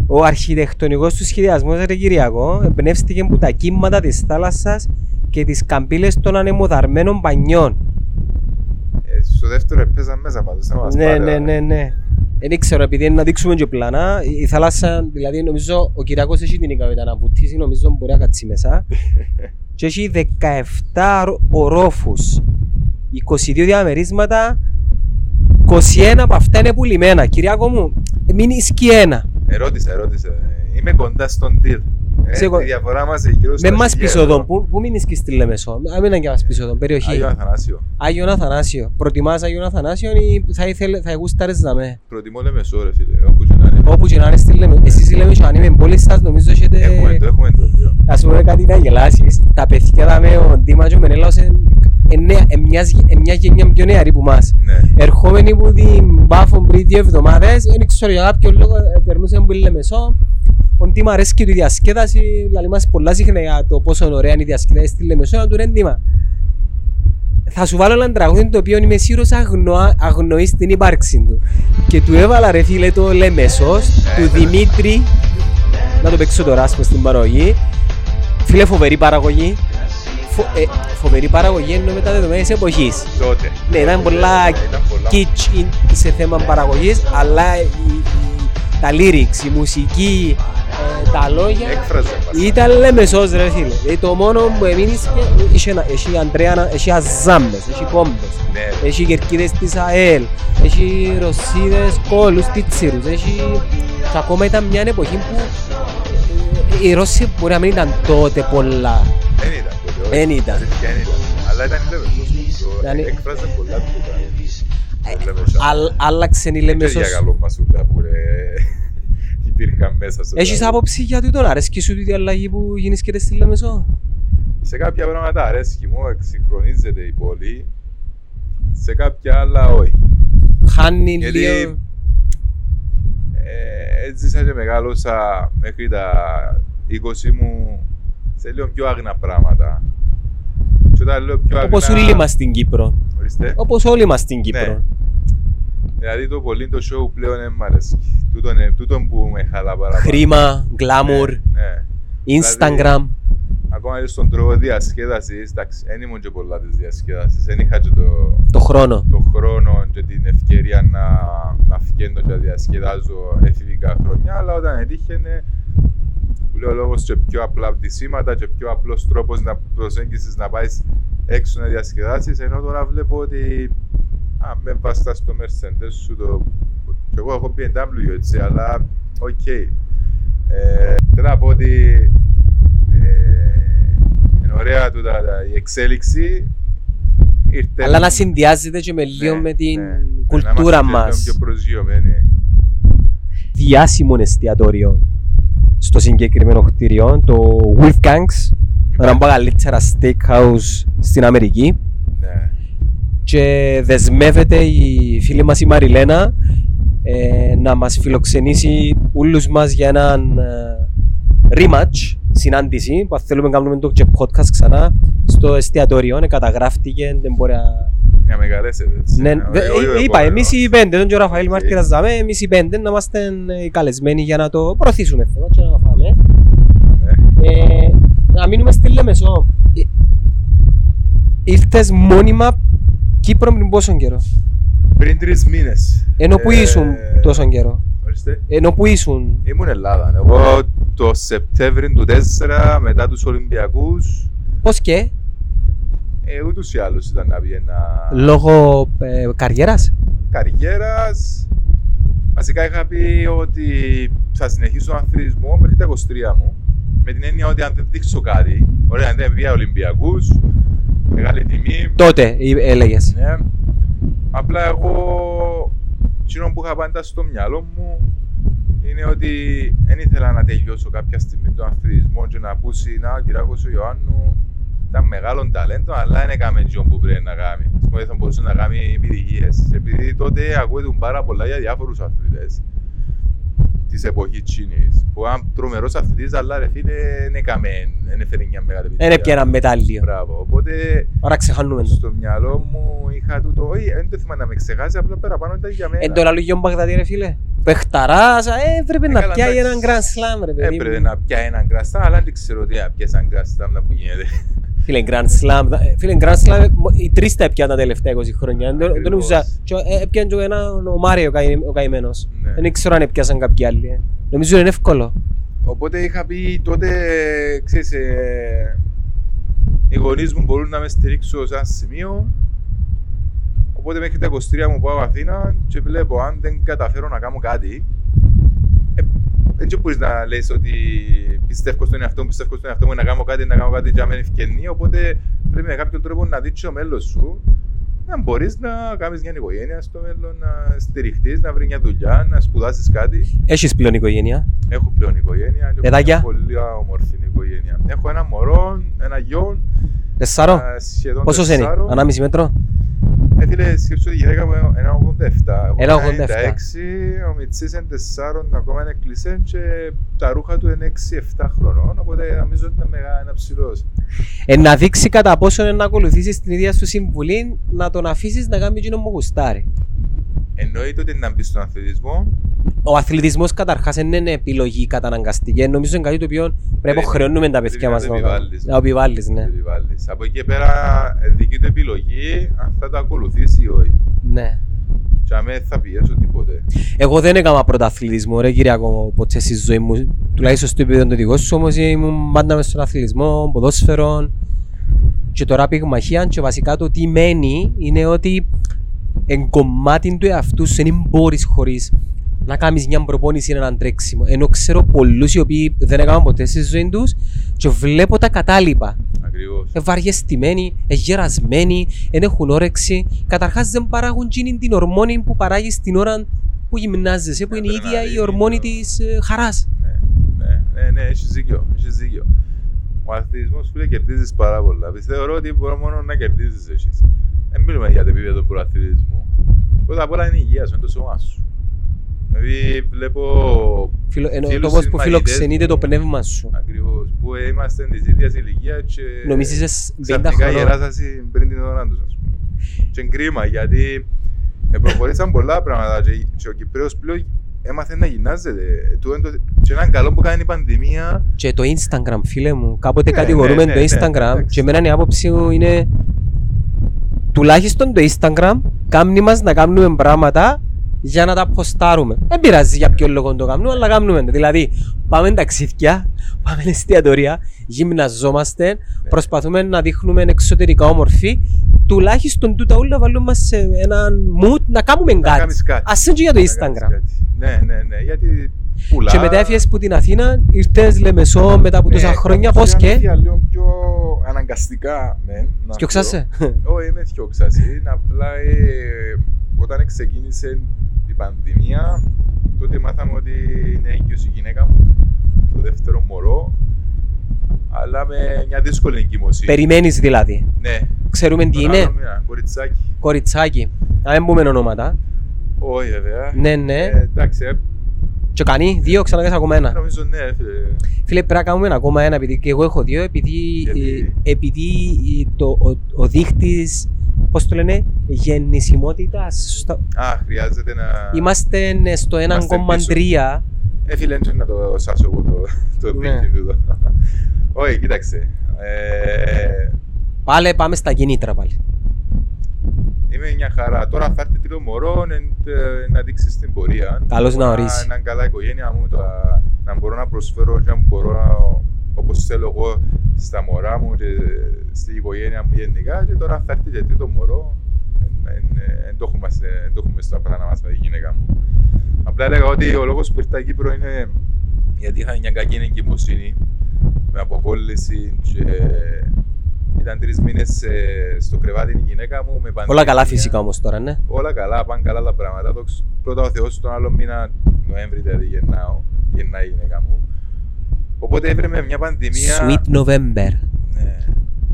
Ο αρχιτεκτονικός του σχεδιασμός ρε Κυριακό εμπνεύστηκε από τα κύματα της θάλασσας και τις καμπύλες των ανεμοδαρμένων πανιών. ε, Στο δεύτερο έπαιζαν μέσα πάντως. θα μας Ναι, πάρει, ναι, ρε. ναι, ναι. Δεν ξέρω, επειδή είναι να δείξουμε και πλάνα, η η θάλασσα, δηλαδή νομίζω ο Κυριακός έχει την ικανότητα να βουτήσει, νομίζω μπορεί να κάτσει μέσα. και έχει 17 ρο- ορόφους, 22 διαμερίσματα, 21 από αυτά είναι πουλημένα. Κυριακό μου, μεινίσκει ένα. Ερώτησα, ερώτησα. Είμαι κοντά στον deal. Ε, Σε κο- η διαφορά μας είναι γύρω Με στα μας 1000 πίσω ευρώ. εδώ, πού, πού μεινίσκεις στη Λεμεσό, α, μην είναι μας πίσω εδώ, περιοχή. Άγιο Αθανάσιο. Άγιον Αθανάσιο. Προτιμάς Άγιον Αθανάσιο ή θα, ήθελε, θα γούσταρες να με; Προτιμώ Λεμεσό ρε φίλε, όπου και να είναι. Όπου και να είναι στη Λεμεσό. Εσείς στη Λεμεσό, αν είμαι πόλης σας, νομίζω έχετε... Έχουμε το, έχουμε το δύο. Ας πούμε κάτι να γελάσεις. Τα παιδιά τα με ο Ντίμα και ο Μενέλαος είναι μια γενιά πιο νεαρή που μας. Ναι. Ερχόμενοι που την Πάφο πριν δύο εβδομάδες, δεν ξέρω για κάποιο λόγο, ε, περνούσαν που είναι Λεμεσό. Ο Ντίμα αρέσκει του η διασκέδαση, δηλαδή μας πολλά συχνά για το πόσο ωραία είναι η διασκέδαση στη Λεμεσό, να του ρε Ντίμα. Θα σου βάλω ένα τραγούδι το οποίο είμαι σίγουρος αγνοά, αγνοείς την ύπαρξη του. Και του έβαλα ρε φίλε το Λεμεσός, του Δημήτρη, να το παίξω τώρα ας πούμε στην παραγωγή. Φίλε φοβερή παραγωγή. Φο, ε, φοβερή παραγωγή ενώ με τα δεδομένα της εποχής. Τότε. Ναι, ήταν πολλά Ήταν πολλά. kitsch in- σε θέμα παραγωγής, αλλά η, η- τα lyrics, η μουσική, ε, τα λόγια Έκφραζε μας. ήταν λεμεσός ρε φίλε. Δηλαδή, το μόνο που έμεινες και είχε, ένα- έχει Αντρέα, έχει Αζάμπες, έχει Κόμπες, Ναι. έχει κερκίδες της ΑΕΛ, έχει Ρωσίδες κόλους, τίτσιρους, έχει... Και ακόμα ήταν μια εποχή που ε, οι Ρώσοι μπορεί να μην ήταν τότε πολλά. Δεν ήταν τότε. όχι. Δεν ήταν. Αλήθεια, δεν ήταν. Αλλά ήταν Λεμεσός. Το Ήταν- Έκφραζε πολλά του το Ε, Λεμεσό. Άλλ- Άλλαξε η Δεν Λεμεσός. για καλό μασούλα που ρε, υπήρχαν μέσα στο Έχεις τραγούδι. άποψη για τούτον, αρέσκει σου τούτη αλλαγή που γίνησκεται στη Λεμεσό; Σε κάποια πράγματα αρέσκει μου, εξυγχρονίζεται η πόλη. Σε κάποια άλλα όχι. Χάνει Γιατί λίγο... ε, έζησα και μεγάλωσα μέχρι τα 20 μου σε λίγο πιο άγνα πράγματα. Και όταν λέω πιο άγνα... Όπως όλοι μας στην Κύπρο. Ορίστε. Όπως όλοι μας στην Κύπρο. Ναι. Δηλαδή το πολύ το show πλέον δεν μ' αρέσει. Τούτον, ε, τούτον που με χαλά παραπάνω. Χρήμα, glamour, Ναι, ναι. Instagram. Ακόμα και στον τρόπο διασκέδασης, εντάξει, δεν ήμουν και πολλά της διασκέδασης. Δεν είχα και το, Το χρόνο. το χρόνο και την ευκαιρία να, να φκαίννω και να διασκεδάζω εφηβικά χρόνια, αλλά όταν έτυχαινε, που λέω λόγος και πιο απλά ντυσίματα και πιο απλός τρόπος να προσέγγισης να πάεις έξω να διασκεδάσεις, ενώ τώρα βλέπω ότι α, με βαστά στο Mercedes σου το... και εγώ έχω BMW έτσι, αλλά οκ. Ε, θέλω να πω ότι ε, είναι ωραία τούτα, τα- η εξέλιξη ήρθε Αλλά να συνδυάζεται και με λίγο ναι, με την ναι. Να κουλτούρα είμαστε λίγο μας. πιο προσγειωμένοι. Διάσημο εστιατόριο στο συγκεκριμένο κτίριο, το Wolfgang's, ένα από τα καλύτερα steakhouse στην Αμερική. Ναι. Και δεσμεύεται η φίλη μας η Μαριλένα ε, να μας φιλοξενήσει όλους μας για έναν ε, rematch συνάντηση που αν θέλουμε να κάνουμε το και podcast ξανά στο εστιατόριο, καταγράφτηκε, δεν μπορεί να... Για μεγαλέσετε έτσι. Ναι, Ε, δε- όχι ο ε, είπα, εμείς οι επόμενος. πέντε, τον και ο Ραφαήλ Οκ. Μάρτυρας δάμε, εμείς οι πέντε να είμαστε ε, οι καλεσμένοι για να το προωθήσουμε θέμα και να το φάμε. Ναι. Ε, να μείνουμε στη Λεμεσό. Ε, Ήρθες μόνιμα Κύπρο πριν πόσο καιρό; Πριν τρεις μήνες. Ενώ που Ε, ήσουν τόσο καιρό. Ορίστε. Ενώ που ήσουν. Ήμουν Ελλάδα. Εγώ το Σεπτέμβριο του 4 μετά τους Ολυμπιακούς Πώς και, ε, ούτως ή άλλως ήταν να βγαίνα λόγω ε, καριέρας; καριέρας. Βασικά είχα πει ότι θα συνεχίσω τον αθλητισμό μέχρι τα 23 μου. Με την έννοια ότι αν δεν δείξω κάτι, ωραία, αν δεν βγει Ολυμπιακούς, μεγάλη τιμή. Τότε ε, έλεγες. Ναι. Απλά εγώ, εκείνο που είχα πάντα στο μυαλό μου είναι ότι δεν ήθελα να τελειώσω κάποια στιγμή τον αθλητισμό και να πούσει να ο Κυριακός ο Ιωάννου ήταν μεγάλο ταλέντο, αλλά δεν έκαμε εκείνο που πρέπει να κάνει. Ας πούμε, θα μπορούσε να κάνει επιτυχίες. Επειδή τότε ακούγεται πάρα πολλά για διάφορους αθλητές της εποχής Τσίνης. Που ήταν τρομερός αθλητής, αλλά ρε φίλε, δεν έκαμε, δεν έφερε μια μεγάλη επιτυχία. Δεν έπια ένα μετάλλιο. Μπράβο. Οπότε Άρα ξεχάνουμε το. στο μυαλό μου είχα τούτο, όχι, δεν το θυμάμαι να με ξεχάσει, απλά παραπάνω ήταν για μένα. Εν το λαλό Γιον Μπαγδατή ρε φίλε. Παιχταράς, ε, έπρεπε Ε, να καλά, πιάει εντάξει. έναν Grand Slam ρε παιδί. Έπρεπε μου. να πιάει έναν γκραστά, αλλά δεν ξέρω τι να πιάσει έναν γκραστά να που γίνεται. Φίλε, Grand Slam, ε, φίλε, Grand Slam, ε, μο- οι τρεις τα έπιαν τα τελευταία 20 χρόνια. Δεν- Δεν Ακριβώς. νομίζω, και ο- ε, έπιαν και ένα ο Μάριο ο καη- ο καημένος. Ναι. Δεν ξέρω αν έπιασαν κάποιοι άλλοι. ε. Νομίζω είναι εύκολο. Οπότε είχα πει τότε, ξέρεις, ε, οι γονείς μου μπορούν να με στηρίξουν σε ένα σημείο. Οπότε μέχρι τα 23 μου πάω Αθήνα και βλέπω αν δεν καταφέρω να κάνω κάτι. Ε, δεν μπορείς να λες ότι πιστεύω στον εαυτό μου, πιστεύω στον εαυτό μου να κάνω κάτι, να κάνω κάτι για να μην ευκαινεί. Οπότε πρέπει με κάποιον τρόπο να δείξει ο μέλλον σου. Να μπορείς να κάνεις μια οικογένεια στο μέλλον, να στηριχτείς, να βρεις μια δουλειά, να σπουδάσεις κάτι. Έχεις πλέον οικογένεια; Έχω πλέον οικογένεια. είναι Παιδάκια; μια Πολύ όμορφη οικογένεια. Έχω ένα μωρό, ένα γιο. Τεσσάρων. α, Σχεδόν Πόσος είναι, τεσσάρων. ανάμιση μέτρο; Έφυλε, σκέψου ότι η γυναίκα μου είναι ένα 87. Εγώ Ένα είμαι 87. 96, ο Μιτσής είναι 4, ακόμα είναι κλεισέ και τα ρούχα του είναι 6-7 χρονών. Οπότε νομίζω ότι είναι μεγάλο, είναι ψηλός. Ε, να δείξει κατά πόσο είναι να ακολουθήσεις την ίδια σου συμβουλή, να τον αφήσεις να κάνει εκείνο που γουστάρει. Εννοείται ότι να μπεις στον αθλητισμό. Ο αθλητισμός καταρχάς δεν είναι επιλογή καταναγκαστική. Νομίζω είναι κάτι το οποίο πρέπει να Πρέπει- χρεώνουμε τα παιδιά πρέπει μας να να το το κάνουμε. επιβάλλεις. Να το επιβάλλεις, ναι. επιβάλλεις. Από εκεί και πέρα ε, δική του επιλογή αν θα το ακολουθήσει ή όχι. ναι. Και αμέ θα πιέσω τίποτε. Εγώ δεν έκανα πρωταθλητισμό, ρε Κυριακό, ποτέ στη ζωή μου. Τουλάχιστον στο επίπεδο το δικό σου όμως ήμουν πάντα μες στον αθλητισμό, ποδόσφαιρο και τώρα πυγμαχία και βασικά το τι μένει είναι ότι εν κομμάτι του εαυτού σου δεν μπορείς χωρίς να κάνεις μια προπόνηση ή έναν τρέξιμο. Ενώ ξέρω πολλούς οι οποίοι δεν έκαναν ποτέ στη ζωή τους και βλέπω τα κατάλοιπα. Ακριβώς. Ευαργεστημένοι, εγερασμένοι, δεν έχουν όρεξη. Καταρχάς δεν παράγουν εκείνη την ορμόνη που παράγεις την ώρα που γυμνάζεσαι, που είναι η ίδια η Αδρεναλίνη, ορμόνη το- της χαράς. Ναι, ναι, ναι, ναι, έχεις δίκιο, έχεις δίκιο. Ο αθλητισμός φίλε κερδίζεις πάρα πολλά. Πιστεύω ότι μπορεί μόνο να κερδίζεις εσείς. Δεν μιλούμε για το επίπεδο του αθλητισμού. Πρώτα απ' όλα είναι η υγεία σου, είναι το σώμα σου. Δηλαδή βλέπω Ενώ φίλους το πώ που συμμαχητές φιλοξενείται μου, το πνεύμα σου. Ακριβώς, που είμαστε της ίδιας ηλικίας και Νομίζεις είσαι 50 ξαφνικά χρονών. γεράσασαι πριν την ώρα τους, ας πούμε. Και είναι κρίμα, γιατί ε, προχωρήσαν πολλά πράγματα και, και ο Κυπρέος πλέον έμαθε να γυμνάζεται. Του είναι το- Και έναν καλό που κάνει η πανδημία, Και το Instagram, φίλε μου, κάποτε Ναι, κατηγορούμε ναι, το ναι, Instagram εντάξει. και εμένα η άποψη μου είναι τουλάχιστον το Instagram κάνει μας να κάνουμε πράγματα για να τα ποστάρουμε. Δεν πειράζει για ποιο λόγο το κάνουμε, αλλά κάνουμε το. Δηλαδή, πάμε ταξίδια, πάμε εστιατορία, γυμναζόμαστε, προσπαθούμε να δείχνουμε εξωτερικά όμορφη. Τουλάχιστον τούτα όλα βάλουμε μας σε έναν mood να κάνουμε να κάτι. κάνεις κάτι. Ας είναι και για το Να κάνεις Instagram. κάτι. Ναι, ναι, ναι, γιατί πουλά. Και μετά έφυγες που την Αθήνα, ήρθες Λεμεσό μετά από τόσα Ναι, χρόνια, όπως πώς η και. αλήθεια, Λίγο πιο αναγκαστικά, ναι. να Σκιοξάσαι. πω. Όχι, είμαι θιόξαση. Είναι απλά ε, όταν ξεκίνησε η πανδημία, τότε μάθαμε ότι είναι έγκυος η γυναίκα μου, το δεύτερο μωρό, αλλά με μια δύσκολη εγκύμωση. Περιμένεις δηλαδή. Ναι. Ξέρουμε τι Τον είναι; άλλο μήνα, Κοριτσάκι. Κοριτσάκι. Να μην πούμε ονόματα. Όχι βέβαια. Ναι, ναι. Ε, εντάξει, ε, Και κάνει δύο, ξανακάνεις ακόμα ένα. Νομίζω ναι, φίλε. Φίλε, πρέπει να κάνουμε ακόμα ένα, επειδή και εγώ έχω δύο, επειδή, Γιατί; ε, επειδή ε, το, ο, ο δείχτης, πώς το λένε, γεννησιμότητας, στο, Α, χρειάζεται να... είμαστε ε, στο 1,3. Ε, φίλε, έτσι να το σάσω εγώ το, το Ναι. δίκτυο τούτο. Όχι, κοίταξε. Ε, Πάλι πάμε στα κινήτρα πάλι. Είμαι μια χαρά. Τώρα θα έρθει τρίτο μωρό εν- ε, να δείξεις στην πορεία. Καλώς να Μπορώ ορίσει. Να είναι καλά η οικογένεια μου, το, να μπορώ να προσφέρω και να μπορώ να, όπως θέλω εγώ στα μωρά μου και στην οικογένεια μου γενικά. Και τώρα θα έρθει και τρίτο μωρό. Δεν το έχουμε, σε- εν το έχουμε στα πλάνα μας με τη γυναίκα μου. Απλά έλεγα ότι ο λόγος που ήρθα Κύπρο είναι γιατί είχα μια κακή εγκυμοσύνη με αποκόλληση και ήταν τρεις μήνες στο κρεβάτι η γυναίκα μου. Με Όλα πανδημία. καλά φυσικά όμως τώρα, ναι. Όλα καλά, πάνε καλά τα πράγματα. Το, ξ- πρώτα ο Θεός τον άλλο μήνα, Νοέμβρη δηλαδή γεννάω, γεννάει η γυναίκα μου. Οπότε έπρεπε μια πανδημία. Sweet November. Ναι,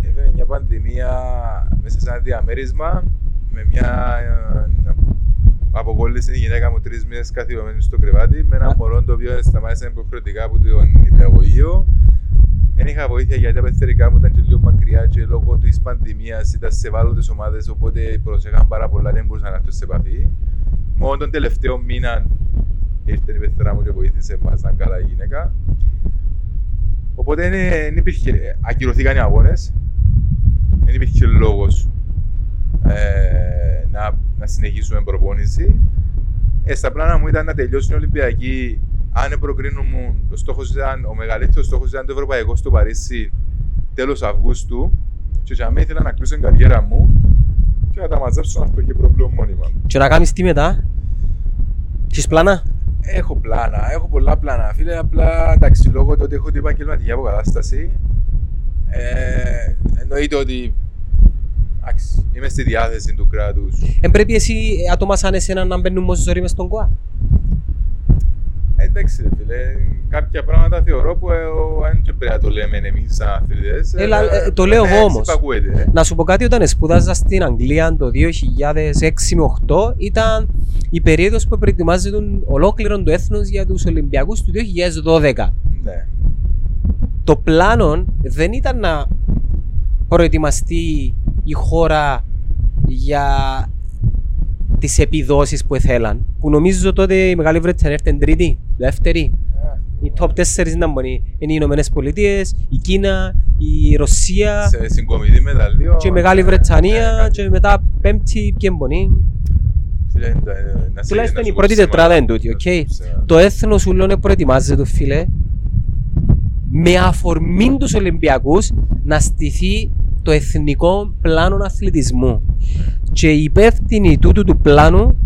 έπρεπε μια πανδημία μέσα σε ένα διαμέρισμα με μια ε, αποκόλληση η γυναίκα μου τρεις μήνες καθιερωμένη στο κρεβάτι με ένα Α. μωρό το οποίο σταμάτησε υποχρεωτικά από τον υπηαγωγείο. Δεν είχα βοήθεια γιατί τα πεθερικά μου ήταν και λίγο μακριά και λόγω της πανδημίας ήταν σε ευάλωτε ομάδες. Οπότε προσέχαν πάρα πολλά, δεν μπορούσαν να έρθουν σε επαφή. Μόνο τον τελευταίο μήνα ήρθε η πεθερά μου και βοήθησε μα να είναι καλά η γυναίκα. Οπότε δεν υπήρχε, ακυρωθήκαν οι αγώνες. Δεν υπήρχε λόγος ε, να, να συνεχίσουμε προπόνηση. Ε, στα πλάνα μου ήταν να τελειώσει η Ολυμπιακή. Αν προκρίνουμε, το στόχος ήταν, ο μεγαλύτερος στόχος ήταν το Ευρωπαϊκό στο Παρίσι τέλος Αυγούστου. Και για μένα ήθελα να κλείσω την καριέρα μου και να τα μαζέψω αυτό και πρόβλημα μόνιμα. Και να κάνεις τι μετά; Έχεις πλάνα; Έχω πλάνα, έχω πολλά πλάνα. Φίλε, απλά εντάξει, λόγω του ότι έχω την επαγγελματική αποκατάσταση, ε, εννοείται ότι εντάξει, είμαι στη διάθεση του κράτους. Εν πρέπει εσύ ε, άτομα σαν εσένα να μπαίνουν μόνοι ζωή μες στον ΚΟΑ. Εντάξει, ρε φίλε, κάποια πράγματα θεωρώ που ε, ο- αν και πρέπει να το λέμε εμείς σαν αθλητές. Έλα, ε, ε, το λέω ναι, εγώ έτσι όμως. υπακούεται, ε. Να σου πω κάτι, όταν σπούδαζα στην Αγγλία το 2006 με 8 ήταν η περίοδος που προετοιμάζεται ολόκληρο το έθνος για τους Ολυμπιακούς του 2012. Ναι. Το πλάνο δεν ήταν να προετοιμαστεί η χώρα για τις επιδόσεις που ήθελαν. Που νομίζω τότε η Μεγάλη Βρετανία έρθει τρίτη, δεύτερη. Οι top 4 ήταν μόνοι. Είναι οι Ηνωμένες Πολιτείες, η Κίνα, η Ρωσία Σε συγκομιδή μεταλλείο. και η Μεγάλη ναι, Βρετανία ναι, και μετά πέμπτη και μπονή. φίλε, ε, να σε- Τουλάχιστον να η σου πρώτη πω ψέματα, τετράδα είναι τούτη, να οκ. σου πω ψέματα. Το έθνος σου λένε προετοιμάζεται, φίλε, με αφορμή τους Ολυμπιακούς να στηθεί το εθνικό πλάνο αθλητισμού. Και οι υπεύθυνοι τούτου του πλάνου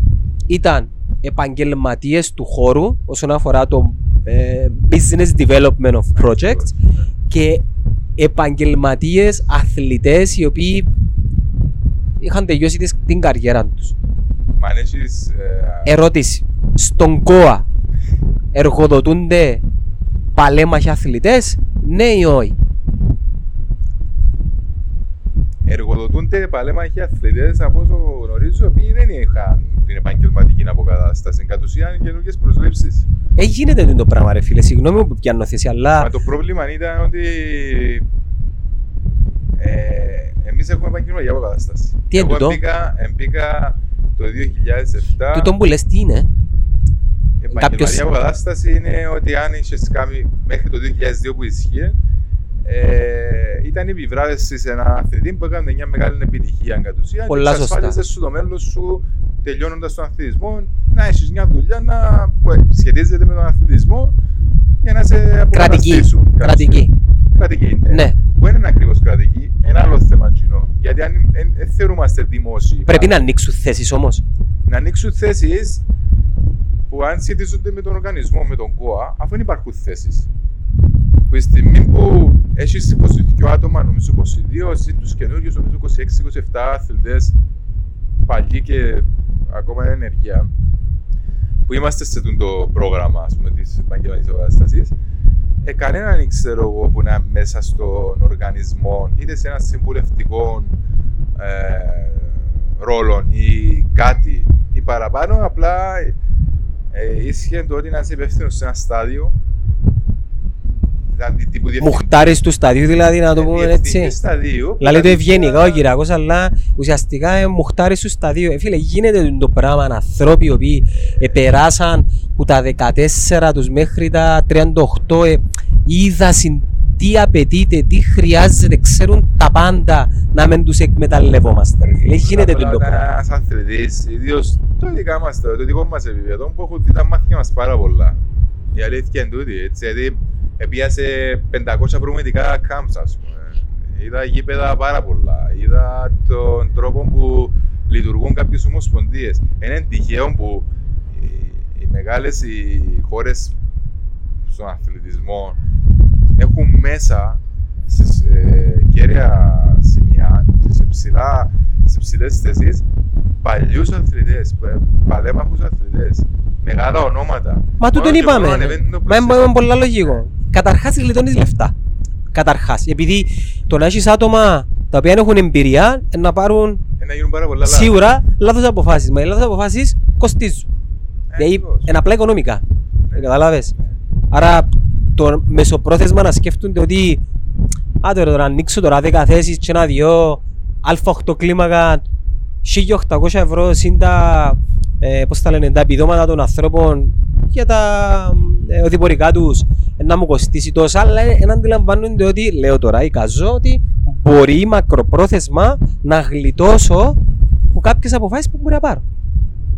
ήταν επαγγελματίες του χώρου όσον αφορά το ε, business development of projects και επαγγελματίες αθλητές οι οποίοι είχαν τελειώσει τις- την καριέρα τους. Μα αν έχεις, ε, Ερώτηση. Στον ΚΟΑ εργοδοτούνται παλέμαχοι αθλητές, ναι ή όχι; Εργοδοτούνται παλέμαχοι αθλητές από όσο γνωρίζω, οι οποίοι δεν είχαν την επαγγελματική αποκατάσταση. Κατ' ουσίαν καινούργιες προσλήψεις. Ε, γίνεται το πράγμα, ρε φίλε. Συγγνώμη που πιάνω θέση, αλλά Μα το πρόβλημα ήταν ότι ε, εμείς έχουμε επαγγελματική αποκατάσταση. Τι είναι Εγώ τούτο; Μπήκα, εμπήκα το 2007. τούτο που λες τι είναι; Η επαγγελματική κάποιος- αποκατάσταση είναι ότι αν είχες κάνει μέχρι το 2002 που ισχύει, ε, ήταν η επιβράβευση σε ένα αθλητή που έκανε μια μεγάλη επιτυχία κατ' ουσίαν. Πολλά και σωστά. εξασφάλιζε σου το μέλλον σου τελειώνοντας τον αθλητισμό να έχεις μια δουλειά να, που σχετίζεται με τον αθλητισμό για να σε Κρατική. αποκαταστήσουν. κατ' Κρατική. ουσίαν. Κρατική, ναι. Ναι. Που δεν είναι ακριβώς κρατική, ένα άλλο θέμα κοινό. Γιατί αν δεν θεωρούμαστε δημόσιοι. Πρέπει να ανοίξουν θέσεις όμως. να ανοίξουν θέσεις που αν σχετίζονται με τον οργανισμό, με τον ΚΟΑ, αφού δεν υπάρχουν θέσεις. Που τη στιγμή που έχει 22 άτομα, νομίζω 22, εσύ τους καινούριου, νομίζω 26-27 αθλητές, παλιοί και ακόμα είναι ενεργεία, που είμαστε σε αυτό το πρόγραμμα ας πούμε, της επαγγελματικής κατάστασης, ε, κανέναν δεν ξέρω εγώ που να είναι μέσα στον οργανισμό, είτε σε ένα συμβουλευτικό ε, ρόλο ή κάτι ή παραπάνω, απλά Ε, ίσχυε το ότι να είσαι υπεύθυνος σε ένα στάδιο. Δηλαδή τύπου διευθυντή. Μουχτάρεις τους σταδίους δηλαδή να το Ε, πούμε διευθυντής έτσι. σταδίου. Λαλεί το που ευγενικά ο κατ' Κυριακός, αλλά ουσιαστικά ε, μουχτάρεις τους σταδίους. Ε, φίλε, γίνεται το πράγμα ανθρώποι οι οποίοι ε, περάσαν που τα 14 τους μέχρι τα 38 ε, είδασαν τι απαιτείται, τι χρειάζεται, ξέρουν τα πάντα να μην τους εκμεταλλευόμαστε. ρε φίλε. Γίνεται το Απλά πράγμα. Ένας αθλητής, ιδίως το δικά μας, το δικό μας επίπεδο, που έχουν δει τα μάτια μας πάρα πολλά. Η αλήθεια είναι τούτη, έτσι, γιατί επίασε 500 προμηθευτικά camps, ας πούμε. Είδα γήπεδα πάρα πολλά. Είδα τον τρόπο που λειτουργούν κάποιες ομοσπονδίες. Είναι τυχαίο που οι, οι μεγάλες οι χώρες στον αθλητισμό έχουν μέσα στις ε, κέρια σημεία και σε, ψηλά, σε ψηλές θέσεις παλιούς αθλητές, πα- παλέμαχους αθλητές, μεγάλα ονόματα. Μα τούτον Μόνο και είπαμε. μόνο ανεβαίνει το Μα είναι προσέχει. πολλά λογικό. Καταρχάς γλιτώνεις λεφτά. Καταρχάς. Επειδή το να έχεις άτομα τα οποία έχουν εμπειρία ε, να πάρουν Ε, να γίνουν πάρα πολλά λάθη. σίγουρα λάθος αποφάσεις. Μα οι λάθος αποφάσεις κοστίζουν. Ε, Δηλαδή ακριβώς. είναι απλά οικονομικά. Ναι. Καταλάβες. Άρα το μεσοπρόθεσμα να σκέφτονται ότι Α, τώρα να ανοίξω τώρα 10 θέσεις και ένα δυο α8 κλίμακα 1800 ευρώ συν τα, ε, πώς τα λένε, τα επιδόματα των ανθρώπων για τα ε, οδηπορικά τους ε, να μου κοστίσει τόσα, αλλά ε, να αντιλαμβάνονται ότι, λέω τώρα, εικαζώ ότι μπορεί μακροπρόθεσμα να γλιτώσω από κάποιες αποφάσεις που μπορεί να πάρω.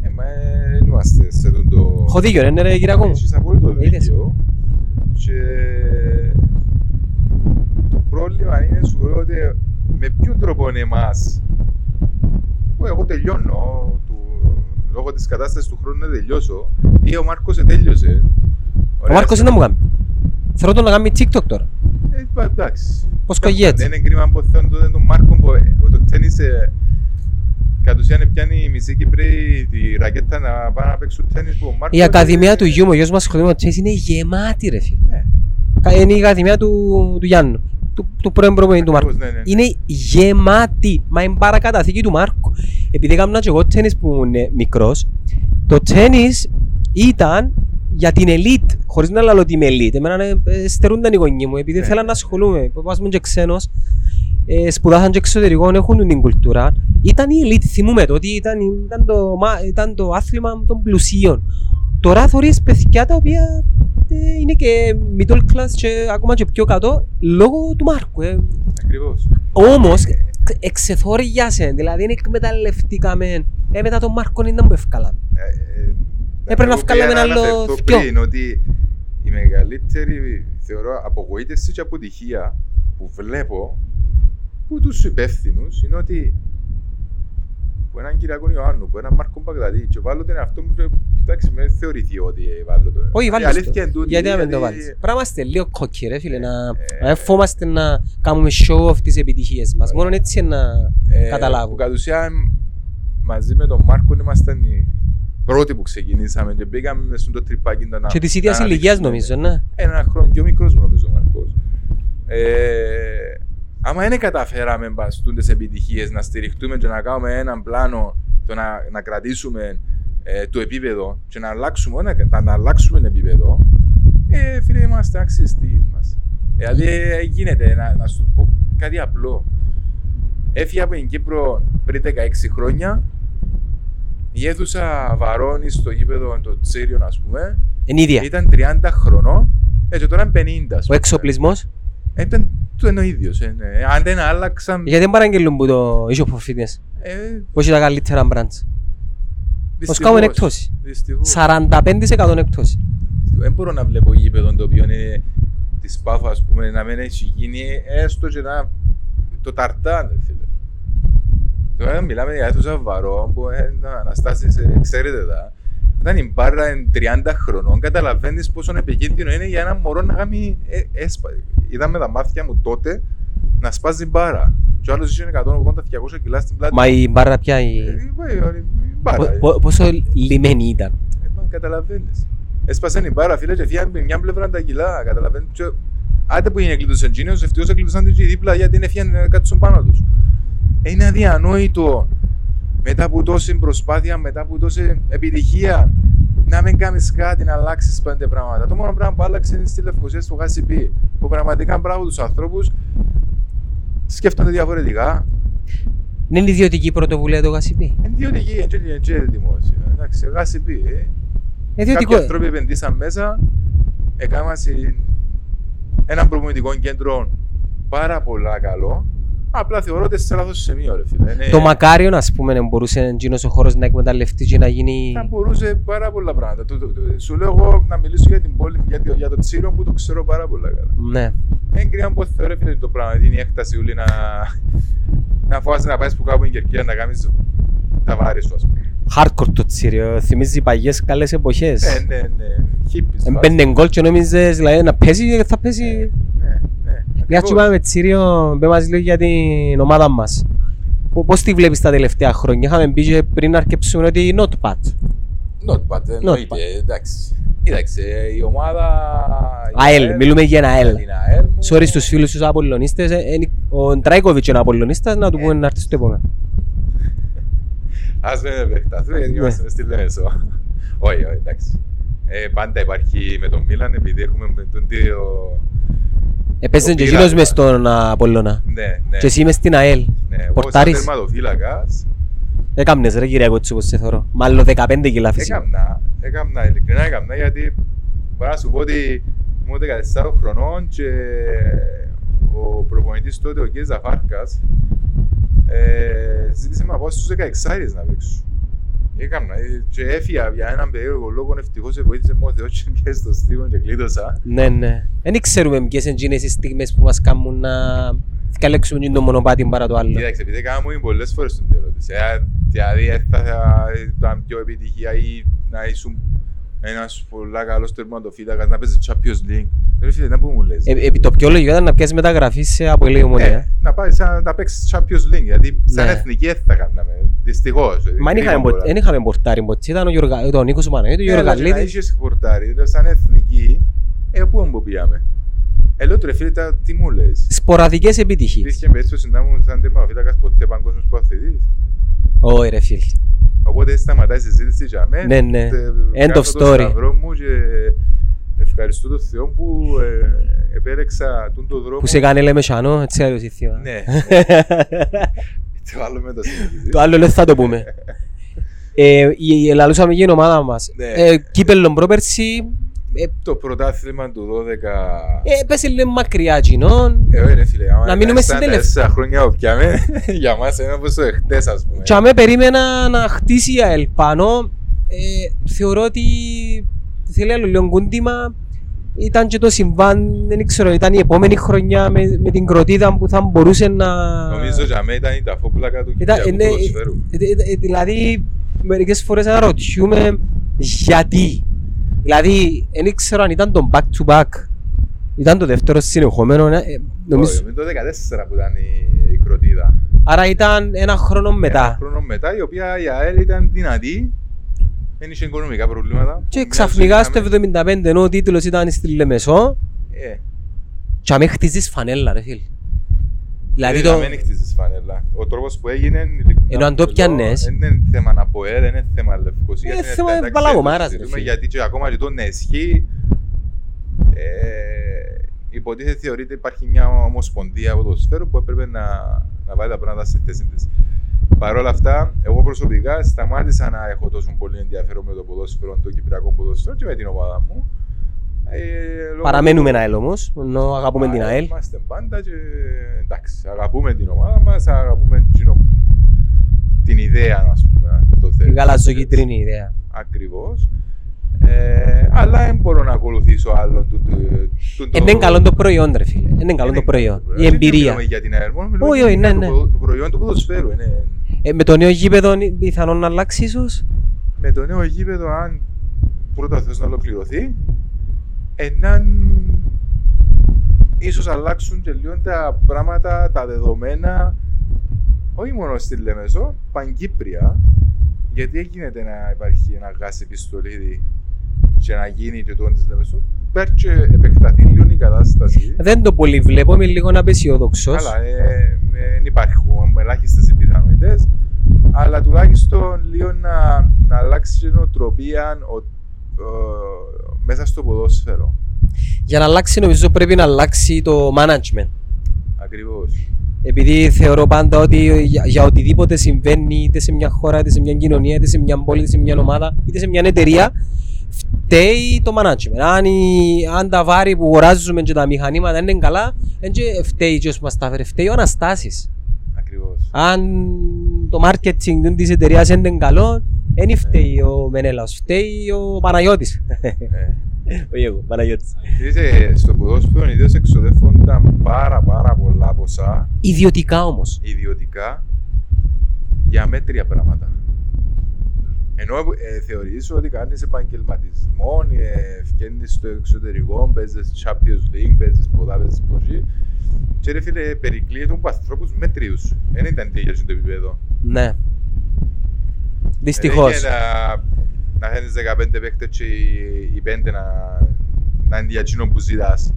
Ε, μα ε, δεν είμαστε σε τον το... Έχω δίκιο, ρε, ναι, ρε Κυριακό μου. Έχεις απόλυτο Είδες. δίκιο. Και το πρόβλημα είναι σου λέω ότι με ποιον τρόπο είναι εμάς που εγώ τελειώνω του, λόγω της κατάστασης του χρόνου να τελειώσω ή ο Μάρκος τέλειωσε. Ο Μάρκος είναι να μου κάνει. Θέλω τον να κάνει TikTok τώρα. Ε, πα- εντάξει. Πώς κογιέται. Δεν είναι κρίμα που θέλω τον, τον Μάρκο που ε, το τέννις ε, κατ' ουσίαν πιάνει η μισή Κύπρη τη ρακέτα να πάνε να παίξουν τέννις που ο Μάρκος... Η Ακαδημία ε, του Γιούμ, ο γιος μας σχολείο με το chess είναι γεμάτη ρε φίλε. Ναι, Κα- Είναι η Ακαδημία του, του Γιάννου, του, του πρώην προπονητή του Μάρκου. ακριβώς, ναι, ναι. Είναι γεμάτη, μα είναι παρακαταθήκη του Μάρκου. Επειδή έκανα και εγώ τέννις που ήμουν μικρός, το τέννις ήταν για την ελίτ, χωρίς να λέω ότι είμαι ελίτ. Εμένα ε, ε, στερούνταν οι γονείς μου, επειδή Ναι. θέλαν να ασχολούμαι. Παπάς μου είναι και ξένος, ε, σπουδάσαν και εξωτερικών, έχουν την κουλτούρα. Ήταν η ελίτ, θυμούμε το, ότι ήταν, ήταν, το, μα- ήταν το άθλημα των πλουσίων. Τώρα θωρείς παιδιά τα οποία ε, είναι και middle class και ακόμα και πιο κάτω λόγω του Μάρκου. Ε. Ακριβώς. Όμως εξεθόριασαν, δηλαδή δεν εκμεταλλευτήκαμε. Ε, μετά τον Μάρκο είναι να μου ευκάλαμε. Ε, ε, Έπρεπε να εγώ βγάλουμε πήγα ένα άλλο αναφερθώ δυο. πριν ότι η μεγαλύτερη θεωρώ απογοήτευση και αποτυχία που βλέπω που τους υπεύθυνους είναι ότι που έναν Κυριακό Ιωάννου, που έναν Μάρκο Μπαγδατή και βάλω τον εαυτό μου και εντάξει με θεωρηθεί ότι βάλω το. Όχι, Η βάλεις αλήθεια το. είναι τούτη, Γιατί να μην το γιατί- βάλεις. Πρέπει να είμαστε λίγο κόκκι ρε φίλε, να Ε, να δεν φόμαστε να κάνουμε show off τις επιτυχίες μας. Μόνο έτσι να Ε, καταλάβουν. Που κατ' ουσίαν μαζί με τον Μάρκο ήμασταν οι πρώτοι που ξεκινήσαμε και μπήκαμε μες στο τρυπάκι το να- Και της να ίδιας ηλικίας αναδείξουμε. νομίζω, ναι. Ένα χρόνο πιο μικρός νομίζω ο Μαρκός. Ε, άμα δεν καταφέραμε μπαστούντες επιτυχίες να στηριχτούμε και να κάνουμε έναν πλάνο το να, να κρατήσουμε ε, το επίπεδο και να αλλάξουμε, να, να αλλάξουμε επίπεδο, ε, φίλε, είμαστε άξιες της μας. Δηλαδή, ε, γίνεται, να, να σου πω κάτι απλό. Έφυγα από την Κύπρο πριν 16 χρόνια, η αίθουσα Βαρώνη στο γήπεδο το Τσίριον, ας πούμε, Είναι ίδια. ήταν 30 χρονών, ε, και τώρα είναι 50. ας Ο πούμε. εξοπλισμός, Ε, ήταν το είναι ο ίδιος. Ε, ναι. Αν δεν άλλαξαν... γιατί δεν παραγγελούν που το Issue of Fitness, Ε, που έχει τα καλύτερα brands. Ως δυστυχώς. κάνουν εκτόση. Δυστυχώς. 45% εκτόση. Δεν μπορώ να βλέπω γήπεδο το οποίο είναι της Πάφα, ας πούμε, να μην έχει γίνει έστω και να... το ταρτάν, ρε φίλε. Τώρα μιλάμε για αίθουσα βαρό που ε, να αναστάσεις, ε, ξέρετε τα. Όταν η μπάρα είναι 30 χρονών, καταλαβαίνεις πόσο επικίνδυνο είναι για ένα μωρό να κάνει ε, έσπα. Είδαμε τα μάτια μου τότε να σπάζει μπάρα. Και ο άλλος είχε 180-200 κιλά στην πλάτη. Μα η μπάρα πια, η... Ε, ε, ε, η μπάρα. πο- πο- πόσο λιμένη ήταν. Ε, μα καταλαβαίνεις. Έσπασε η μπάρα, φίλε, και φύγαν με μια πλευρά τα κιλά. Καταλαβαίνεις. Και άντε που είναι κλείτος εγγύνιος, ευτυχώς έκλειτωσαν την και δίπλα γιατί είναι φύγαν να κάτσουν πάνω τους. Ε, Είναι αδιανόητο μετά από τόση προσπάθεια, μετά από τόση επιτυχία, να μην κάνεις κάτι, να αλλάξεις πέντε πράγματα. Το μόνο πράγμα που άλλαξε είναι στη Λευκοσία στο ΓΑΣΥΠΗ. Που πραγματικά μπράβο τους ανθρώπους σκέφτονται διαφορετικά. Δεν είναι ιδιωτική πρωτοβουλία το ΓΑΣΥΠΗ. Είναι ιδιωτική, είναι και δημόσια. Εντάξει, ΓΑΣΥΠΗ. Ε. Ιδιωτικό. Κάποιοι άνθρωποι επενδύσαν μέσα, έκαναν ένα προπονητικό κέντρο πάρα πολλά καλό. Απλά θεωρώ ότι σε λάθος σημείο, ρε φίλε. Είναι- Το Μακάριον, ας πούμε, να μπορούσε εκείνος ο χώρος να εκμεταλλευτεί και να γίνει... Θα μπορούσε πάρα πολλά πράγματα. Το- το- το- Σου λέω εγώ να μιλήσω για την πόλη, για, το- για το Τσίρο που το ξέρω πάρα πολλά καλά. Ναι. Είναι κρίμα που θεωρώ φίλε το πράγμα. Είναι η έκταση ούλη να, να φοβάσαι να πάεις που κάπου είναι κερκία να κάνεις τα βάρη σου, ας πούμε. Hardcore το τσίριο, θυμίζει παλιές καλές εποχές. Ναι, ναι, ναι. Χίπης. Έμπαινε γκολ και νόμιζες, δηλαδή, να πέσει, θα πέσει. Ναι, ναι. Μια Ακριβώς. και πάμε με τσίριο, πέ μας λίγο για την ομάδα μας. Πο- Πώς τη βλέπεις τα τελευταία χρόνια, είχαμε πει και πριν αρκεψούμε ότι not bad. Not bad, εννοείται, εντάξει. Κοίταξε, η ομάδα... η ΑΕΛ, μιλούμε για ένα ΑΕΛ. Την ΑΕΛ μου- Sorry στους φίλους τους Απολλωνίστες, ε, ε, ο Ντράικοβιτς είναι Απολλωνίστας, να του πούμε να έρθει στο επόμενο. Ας μην επεκταθούμε, γιατί Ναι. είμαστε στη Λέμεσο. Όχι, όχι, εντάξει. Ε, πάντα υπάρχει με τον Μίλαν, επειδή έχουμε με τον δύο... Έπαιζε Ο και Πύλας, εκείνος μες ναι. στον Ναι, Απολλώνα. ναι. Και εσύ μες στην ΑΕΛ. Ναι, εγώ σαν Πορτάρις. τερματοφύλακας Έκαμνες ρε κύριε Κότσι όπως σε θωρώ. Μάλλον 15 κιλά φυσικά. έκαμνα, έκαμνα, ειλικρινά έκαμνα, γιατί μπορώ να σου πω ότι ήμουν 14 χρονών και ο προπονητής τότε, ο κ. Ζαφάρκας, ε, ζήτησε με να πάω στους 16 να παίξω. Έκαμνα ε, και έφυγα για έναν περίεργο λόγο, ευτυχώς σε βοήθησε μου ο Θεός και πιέσε στο στίβο και κλείδωσα. Ναι, ναι. Δεν ξέρουμε ποιες είναι εκείνες οι στιγμές που μας κάνουν να διαλέξουμε το μονοπάτι παρά το άλλο. Κοίταξε, επειδή κάναμε πολλές φορές την ερώτηση. Ε, Δηλαδή, ε, θα θα ήταν πιο επιτυχία ή να ήσουν ένας πολλά καλός τερματοφύλακας, να παίζεις Champions League. Ρε φίλε, να που μου λες. Ε, επί το πιο λογικό ήταν να πιάσεις μεταγραφή σε Αποέλη Ε, Ομονία. να πάει σαν, να παίξεις Champions League, γιατί σαν Ναι. εθνική δεν θα κάναμε. Δυστυχώς. ε, Μα δεν κρίμα είχαμε, πολλά. δεν είχαμε πορτάρι ποτέ, ήταν ο, Γιωργα, ο Νίκος ο Παναγιώτου, ο Ναι, αλλά και να Γιωργαλίδης. είχες πορτάρι, ρε, σαν εθνική, ε, πού μου πήγαμε. Ε, λέω του ρε φίλε, τα- τι μου λες. Σποραδικές επιτυχίες. Υπήρχε περίπτωση να ήμουν σαν τερματοφύλακας ποτέ παγκόσμιος προαθλητής. Όχι ρε φίλε. Οπότε σταματάει η συζήτηση για μένα. Ναι, ναι. End of Το story. σταυρό μου και ευχαριστώ τον Θεό που ε, επέλεξα τον το δρόμο. Που σε κάνει λέμε σανό, έτσι άλλο θύμα. Ναι. Το άλλο με το συνεχίζει. Το άλλο δεν θα το πούμε. Ε, η η- λαλούσαμε για την ομάδα μας. Ναι. Ε, Κύπελλον πρόπερση, ε, Το πρωτάθλημα του 12. ε, πέσε λίγο μακριά κοινών. Ε, ωραία, φίλε, άμα Να μείνουμε ήταν στην στα τελευταία. τέσσερα χρόνια που πιάμε, για μας είναι όπως το εχθές, ας πούμε. Και αμέ περίμενα να χτίσει η ΑΕΛ πάνω. Ε, θεωρώ ότι θέλει άλλο λίγο κούντιμα. Ήταν και το συμβάν, δεν ξέρω, ήταν η επόμενη χρονιά με, με την κροτίδα που θα μπορούσε να... Νομίζω για μένα ήταν η ταφόπλακα του Ήταν- Κυριακού ναι, ποδοσφαίρου. Ε, ε, ε, Δηλαδή, μερικές φορές αναρωτιούμε γιατί. Δηλαδή, δεν ξέρω αν ήταν το back to back. Ήταν το δεύτερο συνεχόμενο. ε, ε, νομίζω. Όχι, με το 14 που ήταν η, η κροτίδα. Άρα ήταν ένα χρόνο Ένα μετά. χρόνο μετά, η οποία η ΑΕΛ ήταν δυνατή, δεν είχε οικονομικά προβλήματα. Και Μια ξαφνικά ζωή στο είχαμε. 75 ενώ ο τίτλος ήταν στη Λεμεσό Ε, και αμέ χτίζεις φανέλα ρε φίλ. Δηλαδή ε, το... να μην χτίζεις φανέλα. Ο τρόπος που έγινε, ειλικρινά Ενώ αν το μιλώ, πιάννες. Δεν είναι θέμα να πω, ε, δεν είναι θέμα λευκοσίας. Είναι είναι θέμα εντάξει, μπαλαγωμάρας, το ρε συζητούμε, φίλε. Γιατί και ακόμα και το να ισχύει, ε, υποτίθεται θεωρείται υπάρχει μια ομοσπονδία ποδοσφαίρου που έπρεπε να, να βάλει τα πράγματα στη θέση της. Παρ' όλα αυτά, εγώ προσωπικά σταμάτησα να έχω τόσο πολύ ενδιαφέρον με το ποδόσφαιρο, το κυπριακό ποδόσφαιρο και με την ομάδα μου. Ε, λόγω Παραμένουμε του- ένα ΑΕΛ όμως, ενώ αγαπούμε την Α, ΑΕΛ. Είμαστε πάντα και εντάξει, αγαπούμε την ομάδα μας, αγαπούμε την, την ιδέα, ας πούμε, αν το Η θέλεις. γαλαζοκίτρινη ιδέα. Ακριβώς. Ε, αλλά δεν μπορώ να ακολουθήσω άλλον του, του, του, Ε, Είναι καλό το προϊόν ρε φίλε. Είναι καλό το προϊόν. Η Δεν εμπειρία. μιλάμε για την ΑΕΛ, μόνο μιλάμε Όχι, όχι, για ναι, το, ναι. ποδο- το προϊόν του ποδοσφαίρου. Είναι, Ε, με το νέο γήπεδο είναι πιθανόν να αλλάξει ίσως; με το νέο γήπεδο, αν πρώτα ο Θεός να ολοκληρωθεί, έναν ίσως αλλάξουν και λίγο τα πράγματα, τα δεδομένα, όχι μόνο στη Λεμεσό, παγκύπρια, γιατί έγινε να υπάρχει ένα γάσι πιστολίδι και να γίνει και το της Λεμεσό, πέρ και επεκταθεί λίγο η κατάσταση. Δεν το πολύ βλέπω, είμαι λίγο απεσιόδοξος. Αλλά ε, δεν υπάρχουν ελάχιστες οι πιθανότητες. Αλλά τουλάχιστον λίγο να, να αλλάξει η νοοτροπία ο, μέσα στο ποδόσφαιρο. Για να αλλάξει νομίζω πρέπει να αλλάξει το management. Ακριβώς. Επειδή θεωρώ πάντα ότι για, για οτιδήποτε συμβαίνει είτε σε μια χώρα, είτε σε μια κοινωνία, είτε σε μια πόλη, είτε σε μια ομάδα, είτε σε μια εταιρεία, φταίει το management. Αν, η, αν τα βάρη που αγοράζουμε και τα μηχανήματα είναι καλά, δεν φταίει και μας τα φέρει, φταίει ο Αναστάσης. Ακριβώς. Αν το marketing της εταιρείας είναι καλό, δεν φταίει ο Μενέλαος, φταίει ο Παναγιώτης. Ε. Όχι εγώ, Παναγιώτης. Ξέρετε, στο ποδόσφαιρο ιδίως εξοδεύονταν πάρα πάρα πολλά ποσά Ιδιωτικά όμως. ιδιωτικά για μέτρια πράγματα. Ενώ ε, θεωρείς ότι κάνεις επαγγελματισμό, ε, φκένεις στο εξωτερικό, παίζεις Champions League, παίζεις πολλά, παίζεις ποσί και ρε φίλε, περικλείεται από ανθρώπους μέτριους. Δεν ήταν τι για το επίπεδο. Ναι. Δυστυχώς. Δεν έγινε να, να θέλεις 15 παίκτες και οι, οι πέντε να, να είναι για εκείνον που ζητάς.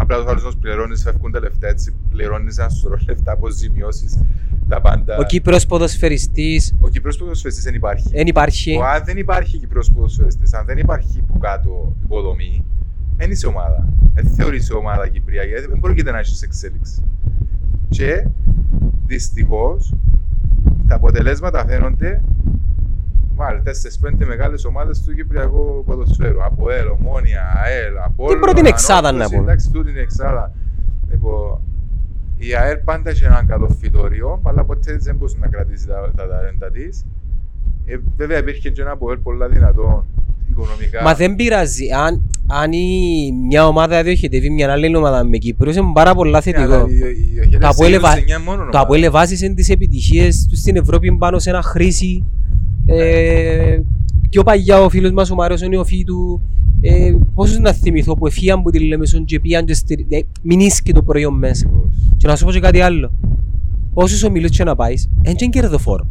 Απλά το άλλος πληρώνεις, φεύγουν τα λεφτά, έτσι πληρώνεις ένα σωρό λεφτά, αποζημιώσεις, τα πάντα. Ο Κύπρος ποδοσφαιριστής Ο Κυπρός ποδοσφαιριστής δεν υπάρχει. δεν υπάρχει. Ο, αν δεν υπάρχει Κυπρός ποδοσφαιριστής, αν δεν υπάρχει που κάτω υποδομή, δεν είσαι ομάδα. Δεν θεωρείς ομάδα Κυπριακή, γιατί δεν πρόκειται να έχεις εξέλιξη. Και δυστυχώς τα αποτελέσματα φαίνονται Βάλε 4-5 μεγάλε ομάδε του Κυπριακού ποδοσφαίρου. Από ΕΛ, Ομόνια, ΑΕΛ, από Την πρώτη εξάδα, να πούμε. Εντάξει, τούτη είναι εξάδα. Λοιπόν, η ΑΕΛ πάντα έχει έναν καλό φυτόριο, αλλά ποτέ δεν μπορούσε να κρατήσει τα, τα ταλέντα τη. Ε, βέβαια υπήρχε και ένα από ΕΛ πολλά δυνατό οικονομικά. Μα δεν πειράζει. Αν, αν η, μια ομάδα διοχετεύει μια άλλη ομάδα με Κύπρους είναι πάρα πολλά Ναι, θετικό. αλλά οι- οι- οι οχέτες Το Αποέλ σίγουρες εβα- εννιά μόνο Το ομάδα. Αποέλ βάζησε τις επιτυχίες του στην Ευρώπη πάνω σε ένα χρήση. Ε, πιο παλιά ο φίλος μας ο Μάριος ο Νεοφύτου ε, πόσους να θυμηθώ που εφίαν που τη Λεμεσόν και πήγαν και στη, ε, μην ίσκει το προϊόν μέσα. Ακριβώς. Και να σου πω και κάτι άλλο. Όσους ομιλούς και να πάεις, δεν είναι κερδοφόρο.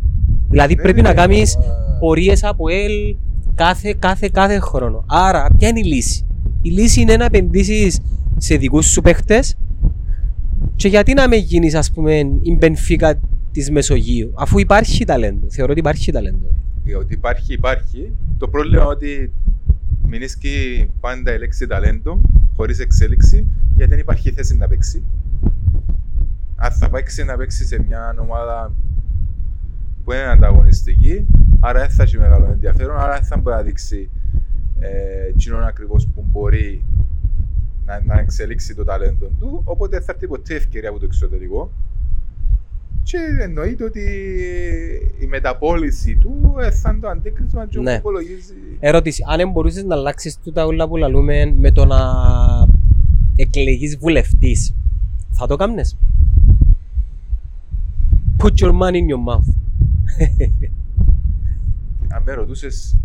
Δηλαδή Ναι, πρέπει ναι, να κάνεις μα- πορείες από ελ κάθε, κάθε, κάθε χρόνο. Άρα, ποια είναι η λύση; Η λύση είναι να επενδύσεις σε δικούς σου παίχτες και γιατί να μην γίνεις ας πούμε η Μπενφίκα της Μεσογείου αφού υπάρχει ταλέντο. Θεωρώ ότι υπάρχει ταλέντο. Ε, Ότι υπάρχει, υπάρχει. Το πρόβλημα είναι ότι μηνίσκει πάντα η λέξη ταλέντο, χωρίς εξέλιξη, γιατί δεν υπάρχει θέση να παίξει. Αν θα παίξει να παίξει σε μια ομάδα που είναι ανταγωνιστική, άρα δεν θα έχει μεγάλο ενδιαφέρον, άρα δεν θα μπορεί να δείξει ε, εκείνον ακριβώς που μπορεί να, να εξελίξει το ταλέντο του, οπότε δεν θα έρθει ποτέ ευκαιρία από το εξωτερικό. Και εννοείται ότι η μεταπόληση του ε, θα είναι το αντίκρισμα και Ναι. όπου υπολογίζει. Ερώτηση, αν δεν μπορούσες να αλλάξεις τούτα όλα που λαλούμε με το να εκλεγείς βουλευτής, θα το κάνεις. Put your money in your mouth. Αν με ρωτούσες,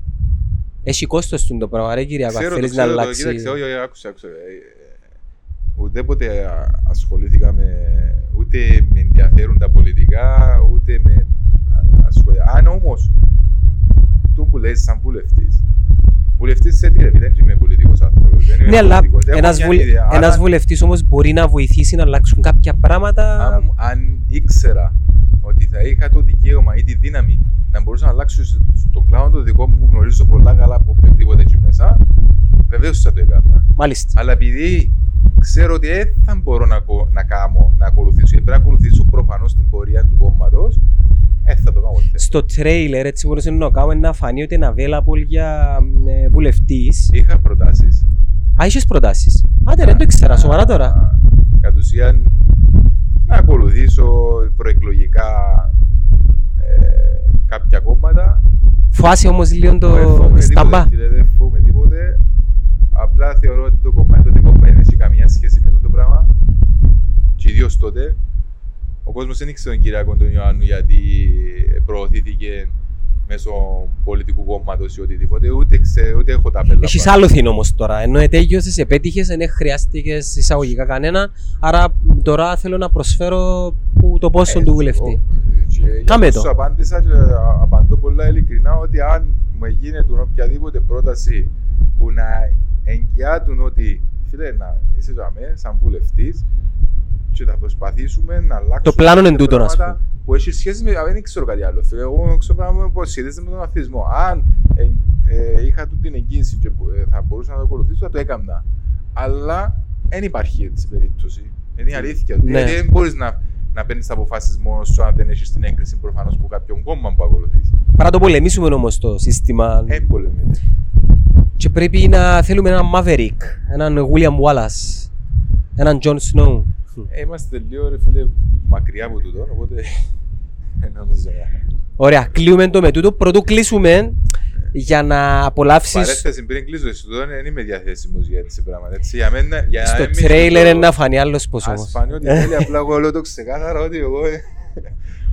Έχει κόστος του το πράγμα, ρε Κυριακό, αν ξέρω το, θέλεις να ξέρω το, αλλάξεις. κοίταξε, όχι, όχι, άκουσα, άκουσα. Ε, ε, Ουδέποτε α- ασχολήθηκα με, ούτε με ενδιαφέρουν τα πολιτικά, ούτε με ασχολήθηκα. Αν όμως, το που λες σαν βουλευτής, βουλευτής σε τι ρε φίλε, δεν είμαι πολιτικός άνθρωπος, δεν είμαι Ναι, αλλά πολιτικός, έχω ένας, μια βουλε... ιδέα. ένας Άρα, βουλευτής όμως μπορεί να βοηθήσει να αλλάξουν κάποια πράγματα; αν, αν ήξερα ότι θα είχα το δικαίωμα ή τη δύναμη να μπορούσα να αλλάξω σ- στον κλάδο το δικό μου που γνωρίζω πολλά καλά από οποιοδήποτε εκεί μέσα, βεβαίως θα το έκανα. Μάλιστα. Αλλά επειδή ξέρω ότι δεν θα μπορώ να, κο- να κάνω, να ακολουθήσω, γιατί πρέπει να ακολουθήσω προφανώς την πορεία του κόμματος, δεν θα το κάνω ποτέ. Στο τρέιλερ έτσι μπορούσε να κάνουμε να φανεί ότι είναι available για ε, βουλευτής. Είχα προτάσεις. Α, είχες προτάσεις. Άντε, δεν το ήξερα, σοβαρά τώρα. Κατ' ουσίαν να ακολουθήσω προεκλογικά ε, κάποια κόμματα Φάση όμως λίγο το Δεν φοβούμαι σταμπά. τίποτε, φίλε, Δεν φοβούμαι τίποτε. Απλά θεωρώ ότι το κομμάτι το δικό μου δεν έχει καμία σχέση με αυτό το πράγμα. Και ιδίως τότε, ο κόσμος δεν ήξερε τον Κυριακό τον Ιωάννου γιατί προωθήθηκε μέσω πολιτικού κόμματος ή οτιδήποτε. Ούτε, ξέ, ούτε έχω τα πέλα. Έχεις άλλο θύν όμως τώρα. Ενώ ετέγιωσες, επέτυχες, δεν χρειάστηκες εισαγωγικά κανένα. Άρα τώρα θέλω να προσφέρω που το πόσο του βουλευτή. Κάμε το. Σου απάντησα και α- απαντώ πολλά ειλικρινά ότι αν μου γίνεται οποιαδήποτε πρόταση που να εγγυάτουν ότι φίλε να είσαι για μέ, σαν βουλευτής και θα προσπαθήσουμε να αλλάξουμε πλάνο είναι κάποια τούτο, ας πράγματα, που έχει σχέση με. Δεν ξέρω κάτι άλλο. φίλε. Εγώ ξέρω πράγμα που σχετίζεται με τον αθλητισμό. Αν ε, ε, είχα τούτη την εγγύηση και ε, θα μπορούσα να το ακολουθήσω, θα το έκανα. Αλλά δεν υπάρχει έτσι περίπτωση. Είναι η αλήθεια. Ναι. Γιατί δεν μπορείς να, να παίρνεις αποφάσεις μόνος σου αν δεν έχεις την έγκριση προφανώς από κάποιον κόμμα που ακολουθείς. Παρά το πολεμήσουμε όμως το σύστημα Δεν πολεμείται. Και πρέπει να θέλουμε έναν Maverick, έναν William Wallace, έναν Jon Snow. Ε, είμαστε λίγο ρε φίλε μακριά από τούτο, οπότε δεν νομίζω. ε. Ωραία, κλείουμε το με τούτο. Πρωτού κλείσουμε για να απολαύσεις Παρέθεση πριν κλείσω εσύ τούτο, δεν είμαι διαθέσιμος για έτσι πράγματα. Έτσι, για μένα, για να στο μην μείνει τρέιλερ το- να φανεί άλλος πως Ας όμως. φανεί ότι θέλει απλά εγώ λέω το ξεκάθαρα ότι εγώ ε,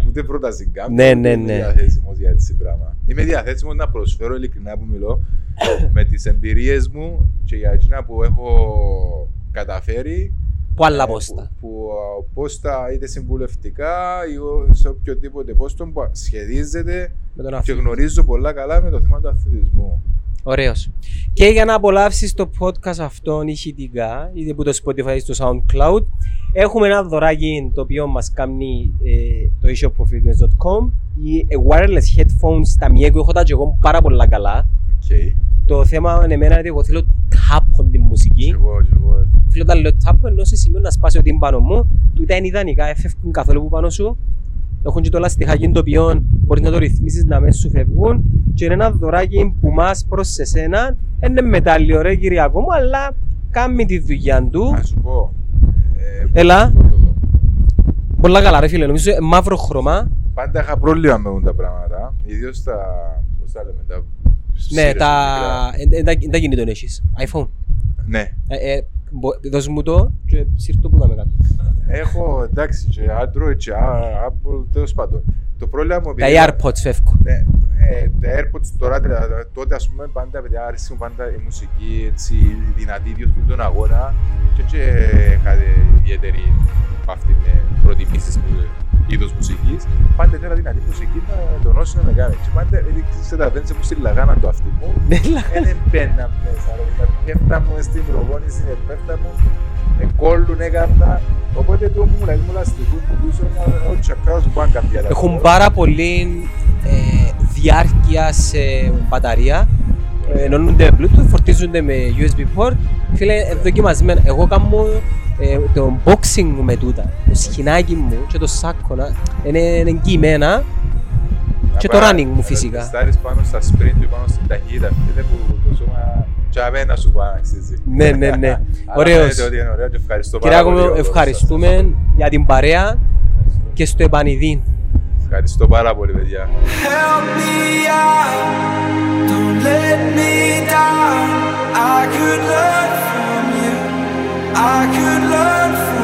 ούτε πρόταση κάνω. Ναι, ούτε ναι, είμαι ναι. διαθέσιμος για έτσι πράγμα. Είμαι διαθέσιμος να προσφέρω ειλικρινά που μιλώ με τις εμπειρίες μου και για εκείνα που έχω καταφέρει Που άλλα ε, πόστα. Που, που α, πόστα είτε συμβουλευτικά ή ο- σε οποιοδήποτε πόστο που σχεδίζεται Με τον και αθλητισμό. γνωρίζω πολλά καλά με το θέμα του αθλητισμού. Ωραίος. Και για να απολαύσεις το podcast αυτό ηχητικά, είτε από το Spotify ή στο SoundCloud, έχουμε ένα δωράκι το οποίο μας κάνει ε, το eShopofitness.com οι ε, wireless headphones στα Mieko έχω τα και εγώ πάρα πολλά καλά. Οκ. Το θέμα είναι εμένα είναι ότι εγώ θέλω τάπαν τη Και μουσική. εγώ, και εγώ. ε. Θέλω όταν λέω τάπα, εννοώ σε σημείο να σπάσει ο τύμπανο μου, τούτα είναι ιδανικά, εν φεύγουν καθόλου που πάνω σου. Έχουν και το λαστιχάκι το οποίο μπορείς να το ρυθμίσεις να μέσα σου φεύγουν και είναι ένα δωράκι που μας προς εσένα είναι μετάλλιο ρε Κυριακό μου αλλά κάνει τη δουλειά του. Να σου πω. ε, Έλα. πώς το δω. Πολλά καλά ρε φίλε, νομίζω ε, μαύρο χρώμα. Πάντα είχα πρόβλημα με αυτά τα πράγματα. Ιδίως τα. Πώς τα λέμε, τα. Ναι, σύρες τα... μικρά. ε, ε, τα- τα κινητών έχεις. iPhone. Ναι. Ε, ε, μπο- δώσ' μου το και σύρτω που να με κάτω. Έχω εντάξει και Android και α- Apple τέλος πάντων. Το πρόβλημα μου Τα επειδή- AirPods φεύγουν. Ναι, ε, τα AirPods τώρα, δηλαδή, τότε ας πούμε πάντα επειδή άρεσε μου πάντα η μουσική έτσι δυνατή ιδίως πριν τον αγώνα και έτσι είχα ιδιαίτερη αυτή με προτιμήσεις με είδος μουσικής. Πάντα ήθελα δυνατή μουσική να τονώσει να με κάνει. Και πάντα έδειξες τα βέντσε που στη λαγάνα το αυτή μου Ναι, λα- δεν μπαίνα μέσα ρε, δηλαδή πέφτα μου στην προπόνηση, ε, πέφτα μου ε, κόλλουν έκανα οπότε το μου λέει μου λαστικού που πίσω να ό,τι τσακάω σου πάνε καμπιά Έχουν πάρα πολύ ε, διάρκεια σε μπαταρία. Ε, Ενώνονται με Bluetooth, φορτίζονται με USB port. Φίλε, ε, δοκιμασμένα. Εγώ κάνω ε, το unboxing μου με τούτα. Το σχοινάκι μου και το σάκο να- είναι, είναι εγγυημένα. Και το running μου φυσικά. Στάρεις πάνω στα sprint και πάνω στην ταχύτητα, φίλε που το σώμα τσαβένα σου πάει να αξίζει. ναι, ναι, ναι. Αλλά Ωραίος. φαίνεται ότι είναι ωραίο και ευχαριστώ πάρα Κυριάκο πολύ. μου, όλους σας. ευχαριστούμε για την παρέα και στο επανειδή. Ευχαριστώ πάρα πολύ, παιδιά. Help me out, don't let me down. I could learn from you. I could learn.